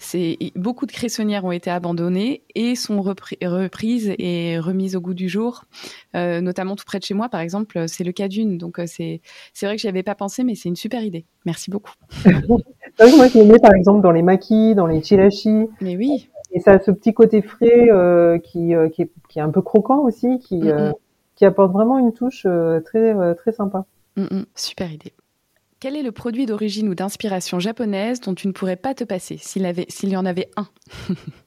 Speaker 1: c'est beaucoup de cressonnières ont été abandonnées et sont reprises et remises au goût du jour, euh, notamment tout près de chez moi par exemple. C'est le cas d'une. Donc euh, c'est c'est vrai que j'y avais pas pensé, mais c'est une super idée. Merci beaucoup.
Speaker 2: moi je mets par exemple dans les makis, dans les chirashi.
Speaker 1: Mais oui.
Speaker 2: Et ça a ce petit côté frais euh, qui, euh, qui, est, qui, est, un peu croquant aussi, qui, mm -hmm. qui apporte vraiment une touche euh, très, très sympa.
Speaker 1: Mm -hmm. Super idée. Quel est le produit d'origine ou d'inspiration japonaise dont tu ne pourrais pas te passer s'il y en avait un?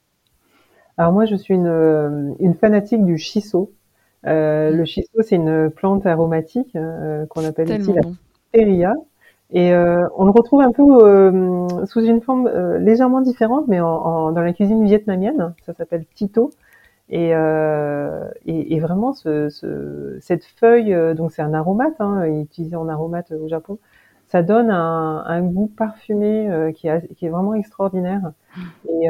Speaker 2: Alors moi, je suis une, une fanatique du shiso. Euh, mm. Le shiso, c'est une plante aromatique euh, qu'on appelle ici la bon. Et euh, on le retrouve un peu euh, sous une forme euh, légèrement différente, mais en, en, dans la cuisine vietnamienne, ça s'appelle tito. Et, et, et vraiment, ce, ce, cette feuille, donc c'est un aromate, hein, utilisé en aromate au Japon, ça donne un, un goût parfumé qui, est, qui est vraiment extraordinaire. Et,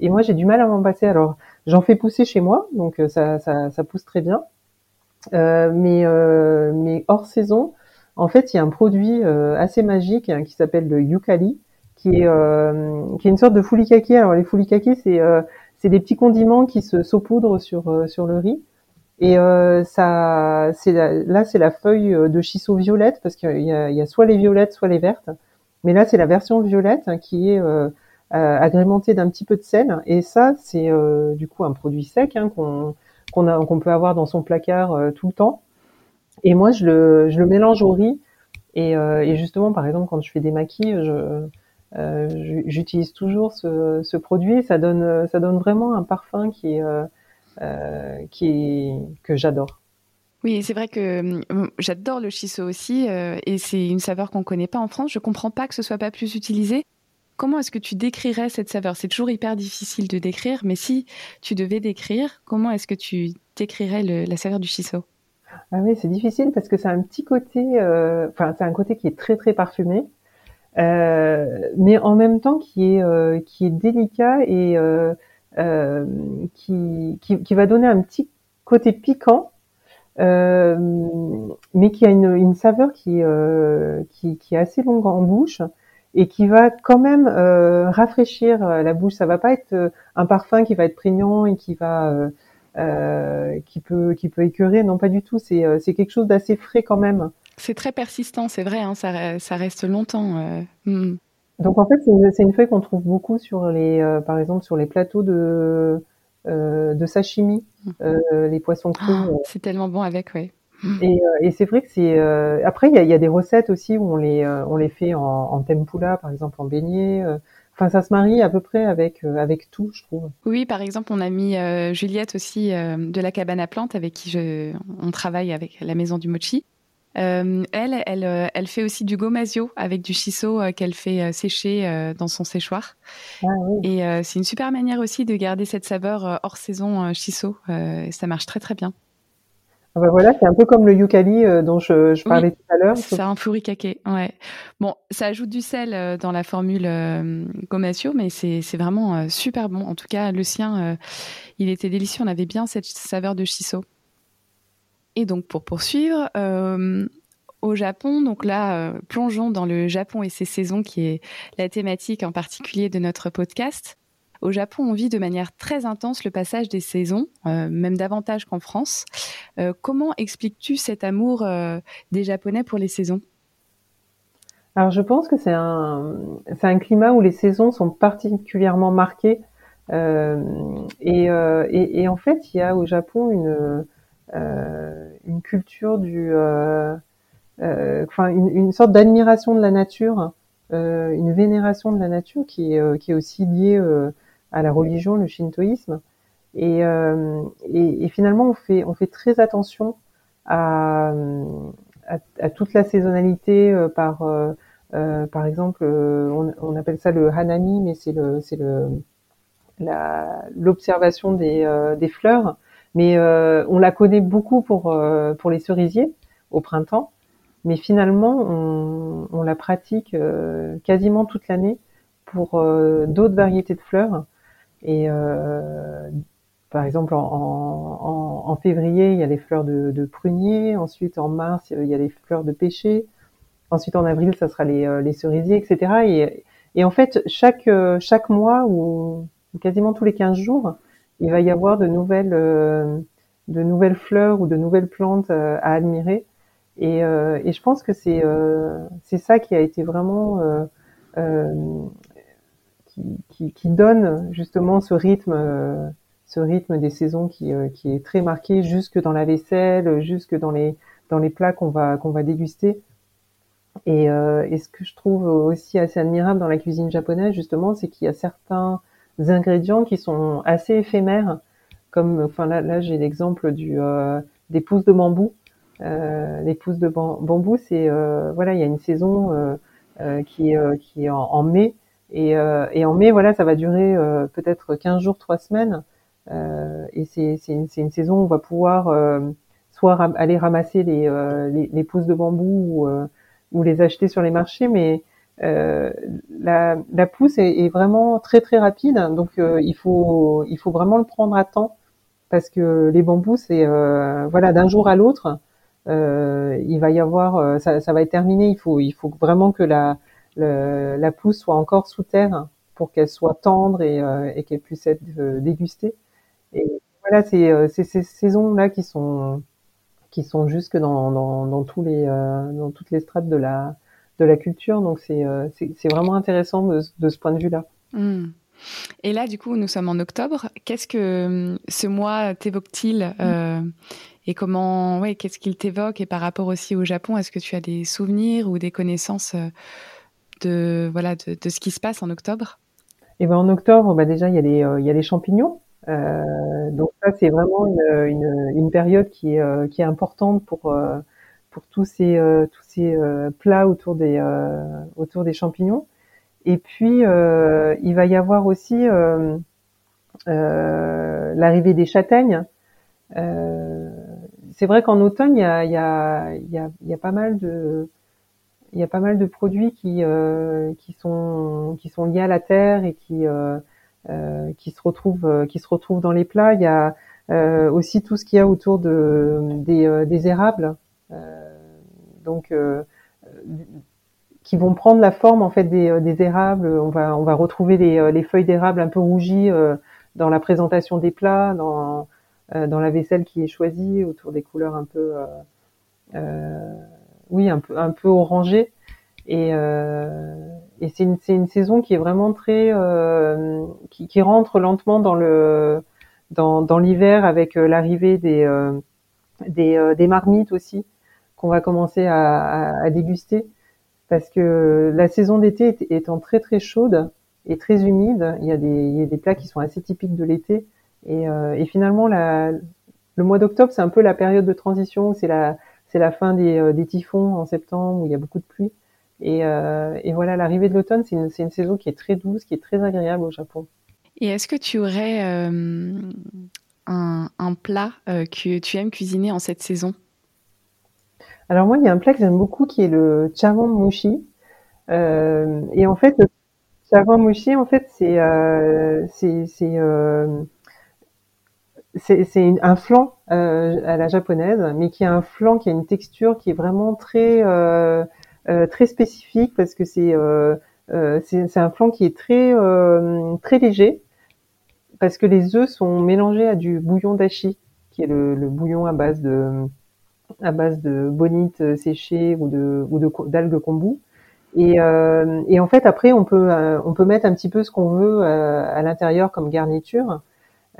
Speaker 2: et moi, j'ai du mal à m'en passer. Alors, j'en fais pousser chez moi, donc ça, ça, ça pousse très bien. mais, mais hors saison, en fait, il y a un produit euh, assez magique hein, qui s'appelle le yukali, qui est, euh, qui est une sorte de foulikake. Alors les foulikake, c'est euh, c'est des petits condiments qui se saupoudrent sur le riz. Et là, c'est la feuille de shiso violette parce qu'il y a, a soit les violettes, soit les vertes. Mais là, c'est la version violette hein, qui est agrémentée d'un petit peu de sel. Et ça, c'est du coup un produit sec hein, qu'on qu'on peut avoir dans son placard tout le temps. Et moi, je le, mélange au riz. Et, euh, et, justement, par exemple, quand je fais des maquis, je, euh, j'utilise toujours ce, produit. Ça donne, vraiment un parfum euh, euh que j'adore.
Speaker 1: Oui, c'est vrai que euh, j'adore le shiso aussi, et c'est une saveur qu'on connaît pas en France. Je comprends pas que ce soit pas plus utilisé. Comment est-ce que tu décrirais cette saveur? C'est toujours hyper difficile de décrire, mais si tu devais décrire, comment est-ce que tu décrirais la saveur du shiso?
Speaker 2: Ah oui, c'est difficile parce que c'est un petit côté, euh, enfin c'est un côté qui est très très parfumé, euh, mais en même temps qui est euh, qui est délicat et euh, euh, qui, qui, qui va donner un petit côté piquant, euh, mais qui a une, une saveur qui, qui qui est assez longue en bouche et qui va quand même rafraîchir la bouche. Ça va pas être un parfum qui va être prégnant et qui va qui peut qui peut écœurer. Non, pas du tout. C'est c'est quelque chose d'assez frais quand même.
Speaker 1: C'est très persistant, c'est vrai. Hein, ça, ça reste longtemps.
Speaker 2: Hmm. Donc en fait, c'est une, une, feuille qu'on trouve beaucoup sur les, par exemple, sur les plateaux de de sashimi, hmm. les poissons crus.
Speaker 1: Ah, c'est tellement bon avec, oui.
Speaker 2: Et, euh, et c'est vrai que c'est. Euh, après, il y a, y a, des recettes aussi où on les euh, on les fait en, en tempura, par exemple en beignet. Enfin, ça se marie à peu près avec avec tout, je trouve.
Speaker 1: Oui, par exemple, on a mis Juliette aussi de la cabane à plantes avec qui je, on travaille avec la maison du mochi. Euh, elle, elle, elle fait aussi du gomasio avec du shiso qu'elle fait sécher dans son séchoir. Ah, oui. Et c'est une super manière aussi de garder cette saveur hors saison shiso. ça marche très très bien.
Speaker 2: Ah bah voilà, c'est un peu comme le yukali euh, dont je, je parlais tout à l'heure.
Speaker 1: C'est un furikake, ouais. Bon, ça ajoute du sel euh, dans la formule euh, mais c'est vraiment euh, super bon. En tout cas, le sien, il était délicieux. On avait bien cette saveur de shiso. Et donc, pour poursuivre, au Japon, donc là, plongeons dans le Japon et ses saisons, qui est la thématique en particulier de notre podcast. Au Japon, on vit de manière très intense le passage des saisons, euh, même davantage qu'en France. Euh, comment expliques-tu cet amour euh, des Japonais pour les saisons?
Speaker 2: Alors, je pense que c'est un, climat où les saisons sont particulièrement marquées. Et, en fait, il y a au Japon une, culture du, une, sorte d'admiration de la nature. une vénération de la nature qui est aussi liée à la religion, le shintoïsme. Et, euh, et, et, finalement, on fait, on fait très attention à, à, toute la saisonnalité euh, par, euh, euh, par exemple, on, on, appelle ça le hanami, mais c'est le, c'est le, l'observation des, des fleurs. Mais on la connaît beaucoup pour, pour les cerisiers au printemps, mais finalement, on, on la pratique quasiment toute l'année pour d'autres variétés de fleurs. Et euh, par exemple, en, en, en, février, il y a les fleurs de, de, prunier. Ensuite, en mars, il y a les fleurs de pêcher. Ensuite, en avril, ça sera les, euh, les cerisiers, etc. Et, et, en fait, chaque, euh, chaque mois ou quasiment tous les 15 jours, il va y avoir de nouvelles, de nouvelles fleurs ou de nouvelles plantes à admirer. Et, et je pense que c'est c'est ça qui a été vraiment qui, qui, donne justement ce rythme, euh, ce rythme des saisons qui, euh, qui est très marqué jusque dans la vaisselle, jusque dans les dans les plats qu'on va qu'on va déguster. Et, euh, et, ce que je trouve aussi assez admirable dans la cuisine japonaise, justement, c'est qu'il y a certains ingrédients qui sont assez éphémères, comme, enfin là, là j'ai l'exemple du des pousses de bambou. Euh, les pousses de bambou, c'est voilà, il y a une saison qui, qui est en, en mai et, euh, et, en mai, voilà, ça va durer euh, peut-être 15 jours, 3 semaines. Euh, et c'est une, une, saison où on va pouvoir soit aller ramasser les, les, les, pousses de bambou ou, ou, les acheter sur les marchés, mais euh, la, la, pousse est, est, vraiment très très rapide, donc euh, il faut il faut vraiment le prendre à temps parce que les bambous c'est euh, voilà d'un jour à l'autre il va y avoir ça, ça, va être terminé. Il faut il faut vraiment que la la pousse soit encore sous terre pour qu'elle soit tendre et, euh, qu'elle puisse être euh, dégustée. Et voilà, c'est euh, ces saisons là qui sont qui sont jusque dans, dans, tous les dans toutes les strates de la de la culture. Donc c'est c'est vraiment intéressant de, ce point de vue là.
Speaker 1: Hmm. Et là, du coup, nous sommes en octobre. Qu'est-ce que ce mois t'évoque-t-il Et comment, ouais, qu'est-ce qu'il t'évoque? Et par rapport aussi au Japon, est-ce que tu as des souvenirs ou des connaissances de, voilà, de, de, ce qui se passe en octobre
Speaker 2: eh ben en octobre, bah déjà il y a les, euh, il y a les champignons. Euh, donc ça c'est vraiment une, une, période qui est, euh, qui est importante pour pour tous ces tous ces plats autour des autour des champignons. Et puis il va y avoir aussi l'arrivée des châtaignes. c'est vrai qu'en automne il y a y a, il y a pas mal de il y a pas mal de produits qui euh, qui sont qui sont liés à la terre et qui euh, euh, qui se retrouvent qui se retrouvent dans les plats. Il y a aussi tout ce qu'il y a autour de des, des érables, donc qui vont prendre la forme en fait des, des érables. On va on va retrouver les, les feuilles d'érable un peu rougies dans la présentation des plats, dans dans la vaisselle qui est choisie autour des couleurs un peu, oui, un peu un peu orangées. Et, et c'est une, une saison qui est vraiment très qui, qui rentre lentement dans le dans, dans l'hiver avec l'arrivée des des, des marmites aussi qu'on va commencer à, à, déguster. Parce que la saison d'été étant très très chaude et très humide, il y a des, il y a des plats qui sont assez typiques de l'été. Et, euh, et, finalement la, le mois d'octobre c'est un peu la période de transition, c'est la c'est la fin des, euh, des, typhons en septembre où il y a beaucoup de pluie et, euh, et voilà l'arrivée de l'automne c'est une, une saison qui est très douce, qui est très agréable au Japon.
Speaker 1: Et est-ce que tu aurais euh, un, un, plat que tu aimes cuisiner en cette saison?
Speaker 2: Alors moi, il y a un plat que j'aime beaucoup qui est le chawanmushi. Euh, et en fait, le en fait, c'est euh, c'est c'est euh, c'est un flan euh, à la japonaise, mais qui a un flan qui a une texture qui est vraiment très euh, euh, très spécifique parce que c'est c'est un flan qui est très très léger parce que les œufs sont mélangés à du bouillon d'ashi, qui est le, le bouillon à base de à base de bonite euh, séchée ou de ou de d'algues kombu. Et, euh, et en fait après on peut euh, on peut mettre un petit peu ce qu'on veut euh, à l'intérieur comme garniture.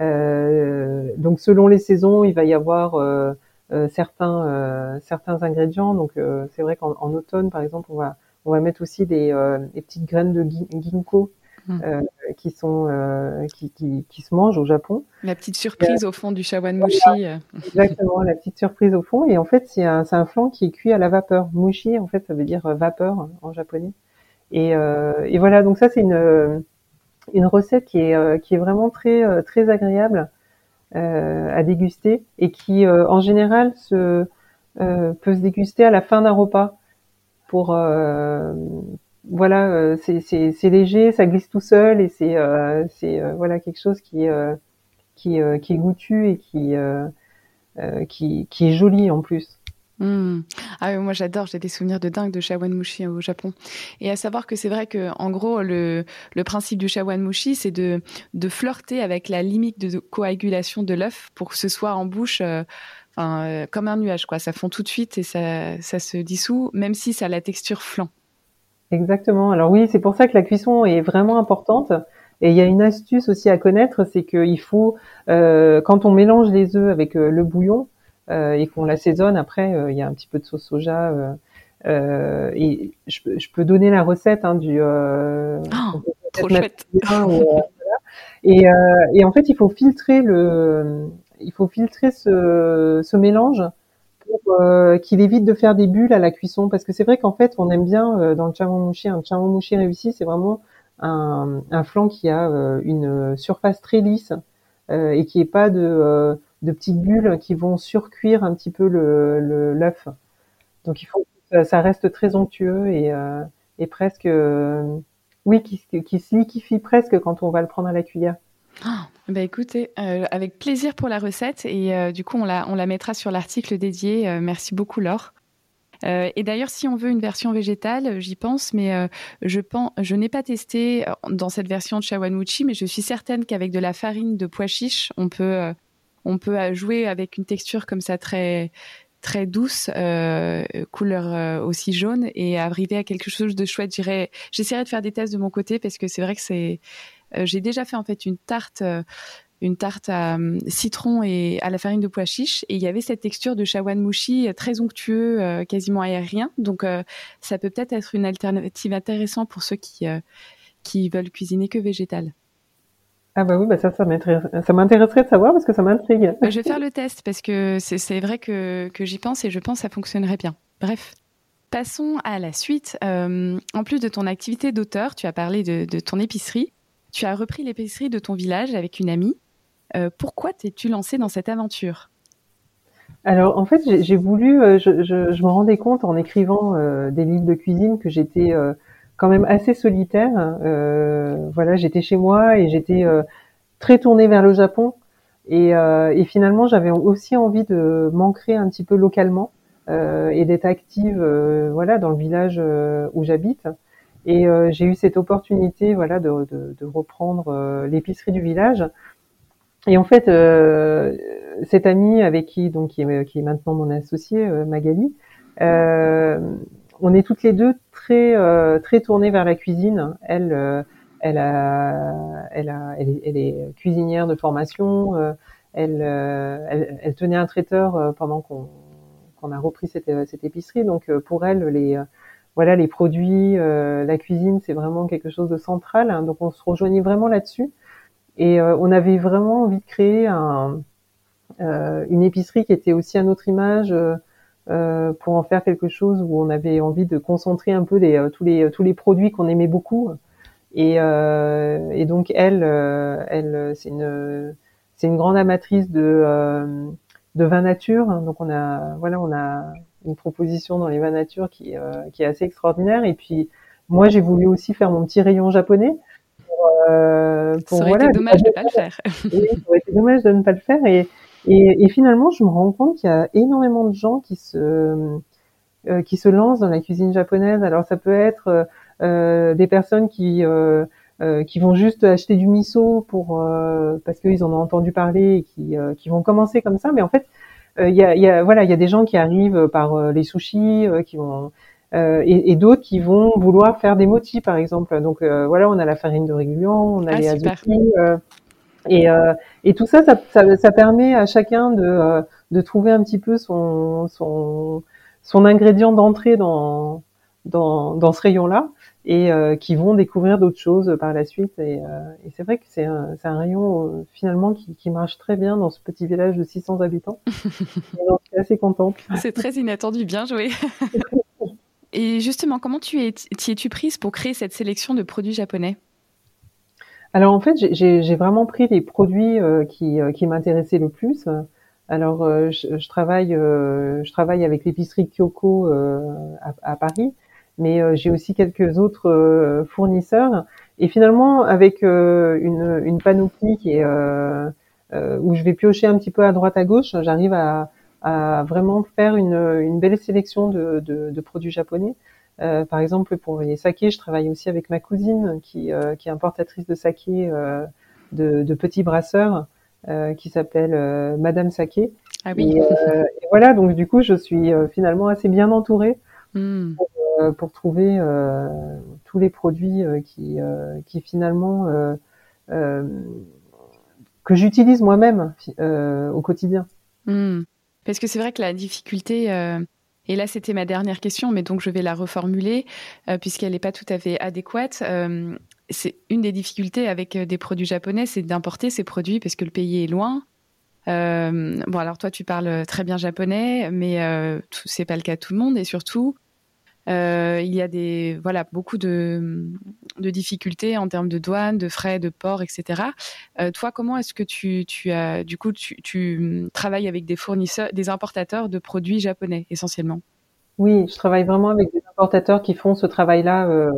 Speaker 2: Euh, donc selon les saisons, il va y avoir certains certains ingrédients. Donc c'est vrai qu'en automne par exemple, on va on va mettre aussi des, des petites graines de ginkgo Mmh. Euh, qui sont euh, qui, qui, qui, se mangent au Japon.
Speaker 1: La petite surprise au fond du shawanmushi.
Speaker 2: Voilà, exactement, la petite surprise au fond. Et en fait, c'est un, un flan qui est cuit à la vapeur. Mushi, en fait, ça veut dire vapeur en japonais. Et, euh, et voilà, donc ça c'est une une recette qui est qui est vraiment très très agréable à déguster et qui en général se peut se déguster à la fin d'un repas pour voilà, euh, c'est léger, ça glisse tout seul et c'est euh, euh, voilà quelque chose qui qui qui est goûtu et qui qui est joli en plus.
Speaker 1: Mmh. Ah moi j'adore, j'ai des souvenirs de dingue de shawanmushi au Japon. Et à savoir que c'est vrai que en gros le, principe du shawanmushi c'est de flirter avec la limite de coagulation de l'œuf pour que ce soit en bouche enfin, comme un nuage ça fond tout de suite et ça se dissout même si ça a la texture flan.
Speaker 2: Exactement. Alors oui, c'est pour ça que la cuisson est vraiment importante. Et il y a une astuce aussi à connaître, c'est qu'il faut, euh, quand on mélange les œufs avec euh, le bouillon euh, et qu'on l'assaisonne, après, euh, il y a un petit peu de sauce soja. Euh, et je, je, peux donner la recette hein, du.
Speaker 1: Oh, trop chouette.
Speaker 2: et, et, en fait, il faut filtrer le, il faut filtrer ce, ce mélange euh, qu'il évite de faire des bulles à la cuisson parce que c'est vrai qu'en fait on aime bien euh, dans le chawanmushi un chawanmushi réussi c'est vraiment un, un, flan qui a euh, une surface très lisse et qui est pas de, de petites bulles qui vont surcuire un petit peu le l'œuf donc il faut que ça reste très onctueux et, et presque oui qui, qui se liquifie presque quand on va le prendre à la cuillère
Speaker 1: bah écoutez, euh, avec plaisir pour la recette et euh, du coup on la, on la mettra sur l'article dédié. Euh, merci beaucoup Laure. Euh, et d'ailleurs, si on veut une version végétale, j'y pense, mais euh, je, je n'ai pas testé dans cette version de shawanmushi, mais je suis certaine qu'avec de la farine de pois chiche, on peut, on peut jouer avec une texture comme ça très très douce, couleur aussi jaune, et arriver à quelque chose de chouette. J'essaierai de faire des tests de mon côté parce que c'est vrai que c'est euh, j'ai déjà fait en fait une tarte euh, une tarte à euh, citron et à la farine de pois chiche et il y avait cette texture de shawanmushi très onctueux, quasiment aérien. Donc ça peut peut-être être une alternative intéressante pour ceux qui qui veulent cuisiner que végétal.
Speaker 2: Ah bah oui, bah ça, ça m'intéresserait de savoir parce que ça m'intrigue.
Speaker 1: je vais faire le test parce que c'est vrai que, que j'y pense et je pense que ça fonctionnerait bien. Bref. Passons à la suite. en plus de ton activité d'auteur, tu as parlé de, de ton épicerie. Tu as repris l'épicerie de ton village avec une amie. Euh, pourquoi t'es-tu lancée dans cette aventure?
Speaker 2: Alors en fait, j'ai voulu, euh, je, je, je, me rendais compte en écrivant euh, des livres de cuisine que j'étais euh, quand même assez solitaire. voilà, j'étais chez moi et j'étais très tournée vers le Japon. Et, et finalement, j'avais aussi envie de m'ancrer un petit peu localement et d'être active, voilà, dans le village où j'habite. Et euh, j'ai eu cette opportunité, voilà, de, reprendre euh, l'épicerie du village. et en fait, euh, cette amie avec qui donc est, qui est maintenant mon associée Magali, on est toutes les deux très très tournées vers la cuisine. Elle elle a, elle a, elle est, cuisinière de formation. Elle, elle, elle, tenait un traiteur pendant qu'on qu'on a repris cette, cette épicerie. Donc pour elle, les voilà, les produits, euh, la cuisine, c'est vraiment quelque chose de central. Hein. donc on se rejoignait vraiment là-dessus. Et euh, on avait vraiment envie de créer un, euh, une épicerie qui était aussi à notre image pour en faire quelque chose où on avait envie de concentrer un peu les, tous les tous les produits qu'on aimait beaucoup. Et, et donc elle, elle, c'est une c'est une grande amatrice de de vin nature. Donc on a voilà, on a une proposition dans les vins nature qui, euh, qui est assez extraordinaire. Et puis, moi, j'ai voulu aussi faire mon petit rayon japonais.
Speaker 1: Pour, euh, pour, ça aurait été dommage de ne pas le faire.
Speaker 2: oui, ça aurait été dommage de ne pas le faire. Et, et, et finalement, je me rends compte qu'il y a énormément de gens qui se, euh, qui se lancent dans la cuisine japonaise. Alors, ça peut être euh, des personnes qui, euh, euh, qui vont juste acheter du miso pour parce qu'ils en ont entendu parler et qui, qui vont commencer comme ça. Mais en fait, il euh, y a, y, a, voilà, il y a des gens qui arrivent par euh, les sushis, euh, qui vont et, et d'autres qui vont vouloir faire des motis, par exemple. Donc voilà, on a la farine de régulion, on a ah, les azuki. Et, et, tout ça, ça, ça, ça, permet à chacun de, de trouver un petit peu son, son, son ingrédient d'entrée dans, dans, dans ce rayon-là et euh, qui vont découvrir d'autres choses par la suite. Et, euh, et c'est vrai que c'est un, un, rayon euh, finalement qui, qui, marche très bien dans ce petit village de 600 habitants. donc, je suis assez contente.
Speaker 1: C'est très inattendu, bien joué. et justement, comment tu es, t'y es-tu prise pour créer cette sélection de produits japonais?
Speaker 2: Alors en fait, j'ai vraiment pris les produits qui, qui m'intéressaient le plus. Alors, je, je, travaille, je travaille avec l'épicerie Kyoko à, Paris, mais euh, j'ai aussi quelques autres euh, fournisseurs. Et finalement, avec euh, une, une, panoplie où je vais piocher un petit peu à droite à gauche, j'arrive à, vraiment faire une, belle sélection de produits japonais. Euh, par exemple, pour les sakés, je travaille aussi avec ma cousine qui, euh, qui est importatrice de saké euh, de, de, petits brasseurs qui s'appelle Madame Saké.
Speaker 1: Ah oui.
Speaker 2: Et, et, voilà, donc du coup, je suis finalement assez bien entourée
Speaker 1: mm.
Speaker 2: Euh, pour trouver tous les produits qui, qui finalement que j'utilise moi-même au quotidien.
Speaker 1: Hmm. Parce que c'est vrai que la difficulté, et là c'était ma dernière question, mais donc je vais la reformuler puisqu'elle n'est pas tout à fait adéquate. c'est une des difficultés avec des produits japonais, c'est d'importer ces produits parce que le pays est loin. bon alors toi tu parles très bien japonais, mais euh, c'est pas le cas de tout le monde et surtout euh, il y a des voilà beaucoup de, de, difficultés en termes de douane, de frais, de port, etc. Euh, toi, comment est-ce que tu, tu, as du coup tu, tu, travailles avec des fournisseurs, des importateurs de produits japonais essentiellement?
Speaker 2: Oui, je travaille vraiment avec des importateurs qui font ce travail-là euh,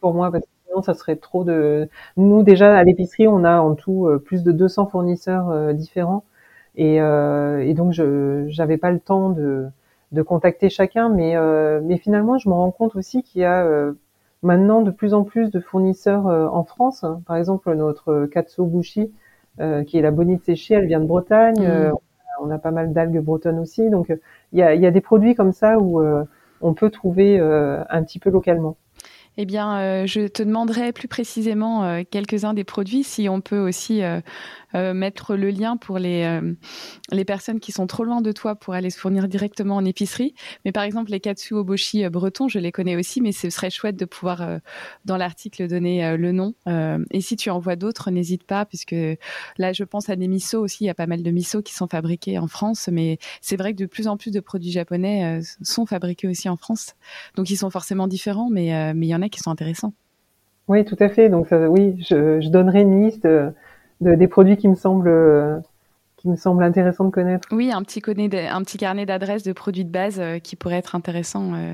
Speaker 2: pour moi parce que sinon ça serait trop de. Nous déjà à l'épicerie, on a en tout euh, plus de 200 fournisseurs euh, différents et, et donc je j'avais pas le temps de de contacter chacun, mais, euh, mais finalement, je me rends compte aussi qu'il y a euh, maintenant de plus en plus de fournisseurs euh, en France. Par exemple, notre Katsuobushi, qui est la bonite séchée, elle vient de Bretagne. Mm. on a pas mal d'algues bretonnes aussi. Donc, il y a, y a, des produits comme ça où on peut trouver un petit peu localement.
Speaker 1: Eh bien, euh, je te demanderai plus précisément euh, quelques-uns des produits, si on peut aussi euh, mettre le lien pour les, les personnes qui sont trop loin de toi pour aller se fournir directement en épicerie. Mais par exemple, les katsu oboshi bretons, je les connais aussi, mais ce serait chouette de pouvoir, dans l'article, donner le nom. et si tu en vois d'autres, n'hésite pas, puisque là, je pense à des miso aussi. Il y a pas mal de miso qui sont fabriqués en France, mais c'est vrai que de plus en plus de produits japonais sont fabriqués aussi en France. Donc, ils sont forcément différents, mais, mais il y en a qui sont intéressants.
Speaker 2: Oui, tout à fait. Donc oui, je, donnerai une liste de, des produits qui me semblent qui me semble intéressant de connaître.
Speaker 1: Oui, un petit, un petit carnet d'adresses de produits de base euh, qui pourrait être intéressant euh,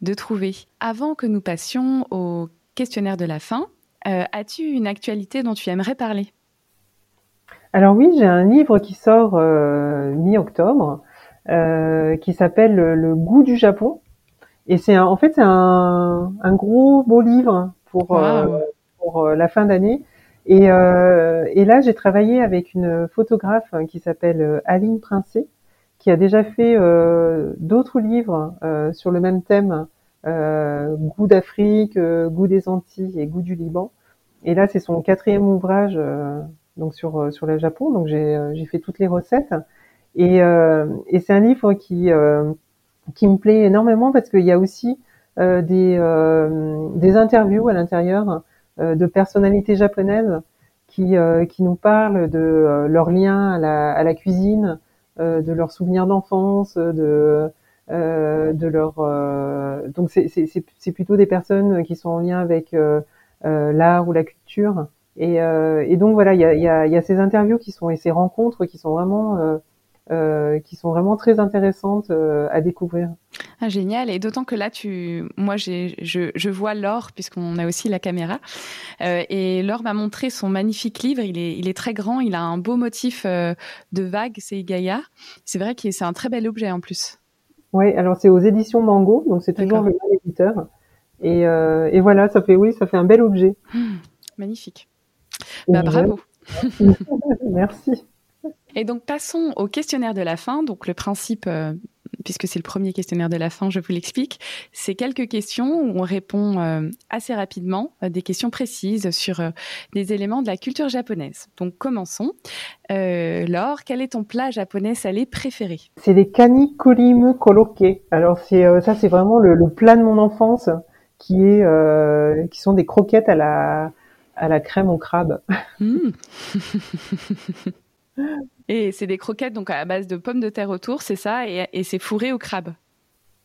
Speaker 1: de trouver. Avant que nous passions au questionnaire de la fin, euh, as-tu une actualité dont tu aimerais parler?
Speaker 2: Alors oui, j'ai un livre qui sort mi-octobre qui s'appelle Le goût du Japon et c'est en fait c'est un, un, gros beau livre pour euh, pour euh, la fin d'année. Et, et là, j'ai travaillé avec une photographe qui s'appelle Aline Princé, qui a déjà fait d'autres livres sur le même thème, goût d'Afrique, goût des Antilles et goût du Liban. Et là, c'est son quatrième ouvrage donc sur sur le Japon. Donc j'ai j'ai fait toutes les recettes. Et, et c'est un livre qui qui me plaît énormément parce qu'il y a aussi euh, des, euh, des interviews à l'intérieur euh, de personnalités japonaises qui, qui nous parlent de leur lien à la, à la cuisine, de leurs souvenirs d'enfance, de de leur donc c'est plutôt des personnes qui sont en lien avec l'art ou la culture. Et, et donc voilà il y a, y, a, y a, ces interviews qui sont et ces rencontres qui sont vraiment euh, qui sont vraiment très intéressantes euh, à découvrir.
Speaker 1: Ah, génial. Et d'autant que là, tu, moi, j'ai, je, je vois Laure, puisqu'on a aussi la caméra. Euh, et Laure m'a montré son magnifique livre. Il est, il est très grand. Il a un beau motif de vague. C'est Gaïa. C'est vrai que c'est un très bel objet en plus.
Speaker 2: Oui, alors c'est aux éditions Mango, donc c'est toujours le même éditeur. Et, et, voilà, ça fait oui, ça fait un bel objet.
Speaker 1: Mmh, magnifique. Bah, bravo.
Speaker 2: Merci.
Speaker 1: Et donc passons au questionnaire de la fin. Donc le principe, euh, puisque c'est le premier questionnaire de la fin, je vous l'explique, c'est quelques questions où on répond euh, assez rapidement, euh, des questions précises sur des éléments de la culture japonaise. Donc commençons. Laure, quel est ton plat japonais salé préféré?
Speaker 2: C'est les kani kurimu korokke. Alors c'est ça, c'est vraiment le, plat de mon enfance, qui est qui sont des croquettes à la à la crème au crabe. Mmh.
Speaker 1: Et c'est des croquettes donc à base de pommes de terre autour, c'est ça, et, c'est fourré au crabe.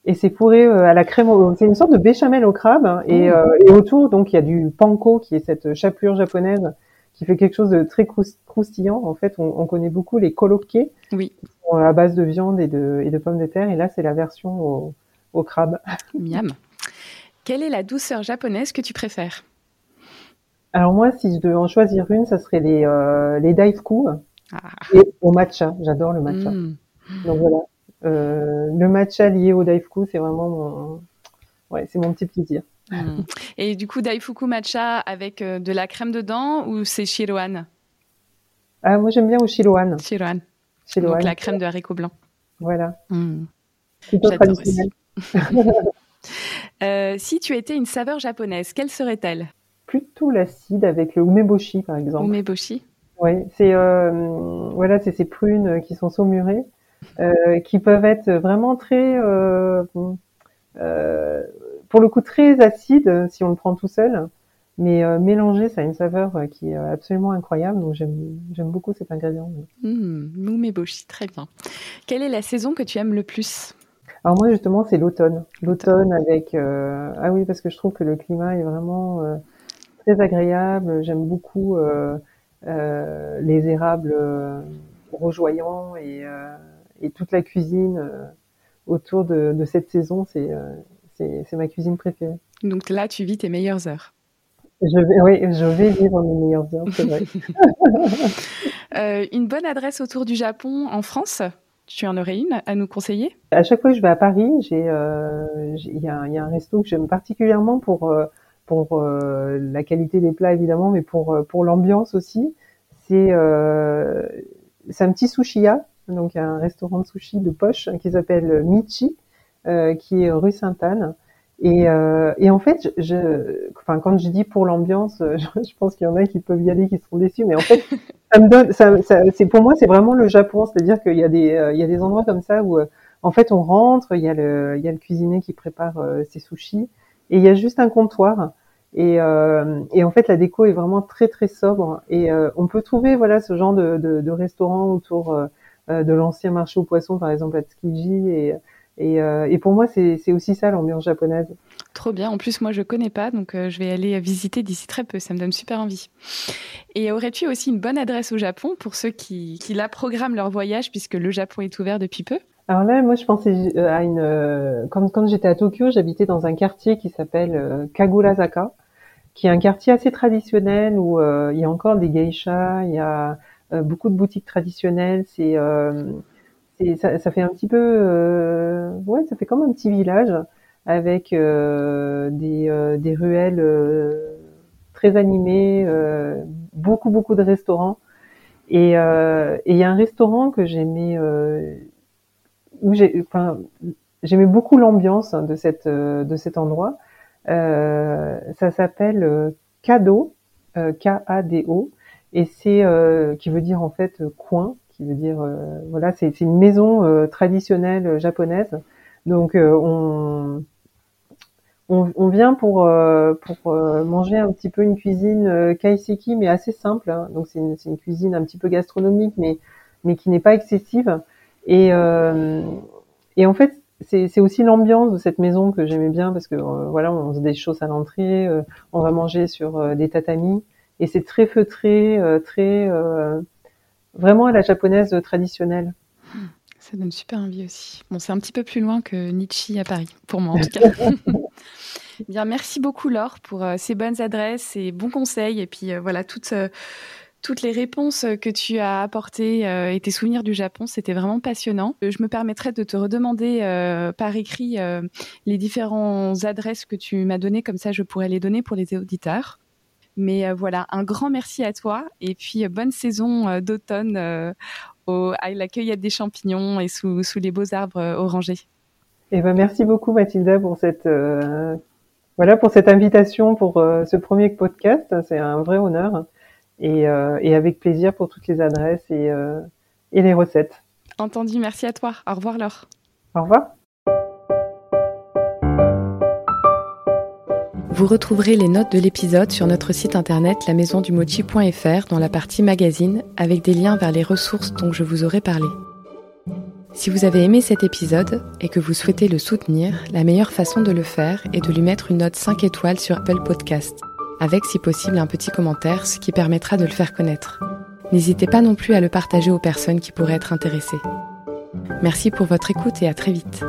Speaker 2: Et c'est fourré euh, à la crème, c'est une sorte de béchamel au crabe, mmh. euh, et, autour donc il y a du panko qui est cette chapelure japonaise qui fait quelque chose de très croustillant. En fait, on, connaît beaucoup les kolokke,
Speaker 1: oui.
Speaker 2: à base de viande et de, et de pommes de terre, et là c'est la version au, au crabe.
Speaker 1: Miam. Quelle est la douceur japonaise que tu préfères?
Speaker 2: Alors moi, si je devais en choisir une, ça serait les, euh, les daifku. Ah. Et au matcha, j'adore le matcha. Mm. Donc voilà, euh, le matcha lié au daifuku, c'est vraiment mon, ouais, c'est mon petit plaisir.
Speaker 1: Mm. Et du coup, daifuku matcha avec euh, de la crème dedans ou c'est shiroan?
Speaker 2: Ah, moi j'aime bien au shiroan.
Speaker 1: Shiroan. Donc la crème de haricots blancs.
Speaker 2: Voilà.
Speaker 1: Mm. euh, si tu étais une saveur japonaise, quelle serait-elle?
Speaker 2: Plutôt l'acide avec le umeboshi par exemple.
Speaker 1: Umeboshi?
Speaker 2: Oui, c'est euh, voilà, c'est ces prunes qui sont saumurées, euh, qui peuvent être vraiment très, euh, euh, pour le coup très acides si on le prend tout seul, mais euh, mélangé, ça a une saveur qui est absolument incroyable. Donc j'aime j'aime beaucoup cet ingrédient.
Speaker 1: Mmh, boshi, très bien. Quelle est la saison que tu aimes le plus?
Speaker 2: Alors moi justement, c'est l'automne. L'automne avec ah oui parce que je trouve que le climat est vraiment très agréable. J'aime beaucoup. Euh, euh, les érables euh, rejoyants et, euh, et, toute la cuisine autour de, de, cette saison, c'est c'est ma cuisine préférée.
Speaker 1: Donc là, tu vis tes meilleures heures.
Speaker 2: Je vais, oui, je vais vivre mes meilleures heures, c'est vrai.
Speaker 1: euh, une bonne adresse autour du Japon en France? Tu en aurais une à nous conseiller?
Speaker 2: À chaque fois que je vais à Paris, euh, il y, a, y, a un resto que j'aime particulièrement pour euh, pour euh, la qualité des plats évidemment, mais pour euh, pour l'ambiance aussi. C'est euh, c'est un petit sushiya, donc un restaurant de sushi de poche qui s'appelle Michi, qui est rue Sainte-Anne. Et, euh, et, en fait, je, enfin, quand je dis pour l'ambiance, je, je, pense qu'il y en a qui peuvent y aller, qui seront déçus. Mais en fait, ça me donne, ça, ça, c'est pour moi, c'est vraiment le Japon. C'est-à-dire qu'il y a des, il y a des endroits comme ça où, en fait, on rentre, il y a le, il y a le cuisinier qui prépare ses sushis, et il y a juste un comptoir. Et, euh, et, en fait, la déco est vraiment très très sobre. Et euh, on peut trouver voilà ce genre de, de, de restaurant autour euh, de l'ancien marché aux poissons, par exemple à Tsukiji. Et, et, euh, et pour moi, c'est aussi ça l'ambiance japonaise.
Speaker 1: Trop bien. En plus, moi, je connais pas, donc je vais aller visiter d'ici très peu. Ça me donne super envie. Et aurais-tu aussi une bonne adresse au Japon pour ceux qui, qui là programment leur voyage, puisque le Japon est ouvert depuis peu?
Speaker 2: Alors là, moi, je pensais à une. Quand, quand j'étais à Tokyo, j'habitais dans un quartier qui s'appelle Kagurazaka, qui est un quartier assez traditionnel où euh, il y a encore des geishas, il y a euh, beaucoup de boutiques traditionnelles. C'est, euh, ça, ça, fait un petit peu, ouais, ça fait comme un petit village avec des, des ruelles très animées, beaucoup beaucoup de restaurants. Et il y a un restaurant que j'aimais où j'ai, enfin, j'aimais beaucoup l'ambiance de cette de cet endroit. ça s'appelle Cadeau, K-A-D-O, et c'est qui veut dire en fait coin, qui veut dire voilà, c'est une maison traditionnelle japonaise. Donc on on, vient pour euh, pour euh, manger un petit peu une cuisine euh, kaiseki mais assez simple. Hein. Donc c'est une, une, cuisine un petit peu gastronomique mais mais qui n'est pas excessive. Et et en fait c'est aussi l'ambiance de cette maison que j'aimais bien parce que voilà on se choses à l'entrée, on va manger sur des tatamis et c'est très feutré, très vraiment à la japonaise traditionnelle.
Speaker 1: Ça donne super envie aussi. Bon, c'est un petit peu plus loin que Nietzsche à Paris, pour moi en tout cas. Bien, merci beaucoup Laure pour euh, ces bonnes adresses et bons conseils et puis euh, voilà toutes euh, toutes les réponses que tu as apportées et tes souvenirs du Japon, c'était vraiment passionnant. Je me permettrai de te redemander par écrit les différentes adresses que tu m'as données, comme ça je pourrais les donner pour les auditeurs. Mais voilà, un grand merci à toi et puis bonne saison d'automne à la cueillette des champignons et sous, sous les beaux arbres orangés.
Speaker 2: Eh ben, merci beaucoup Mathilda pour cette voilà pour cette invitation pour euh, ce premier podcast. C'est un vrai honneur et, euh, et, avec plaisir pour toutes les adresses et, euh, et les recettes.
Speaker 1: Entendu, merci à toi. Au revoir Laure.
Speaker 2: Au revoir.
Speaker 1: Vous retrouverez les notes de l'épisode sur notre site internet lamaisondumochi.fr dans la partie magazine avec des liens vers les ressources dont je vous aurai parlé. Si vous avez aimé cet épisode et que vous souhaitez le soutenir, la meilleure façon de le faire est de lui mettre une note 5 étoiles sur Apple Podcast, avec si possible un petit commentaire, ce qui permettra de le faire connaître. N'hésitez pas non plus à le partager aux personnes qui pourraient être intéressées. Merci pour votre écoute et à très vite.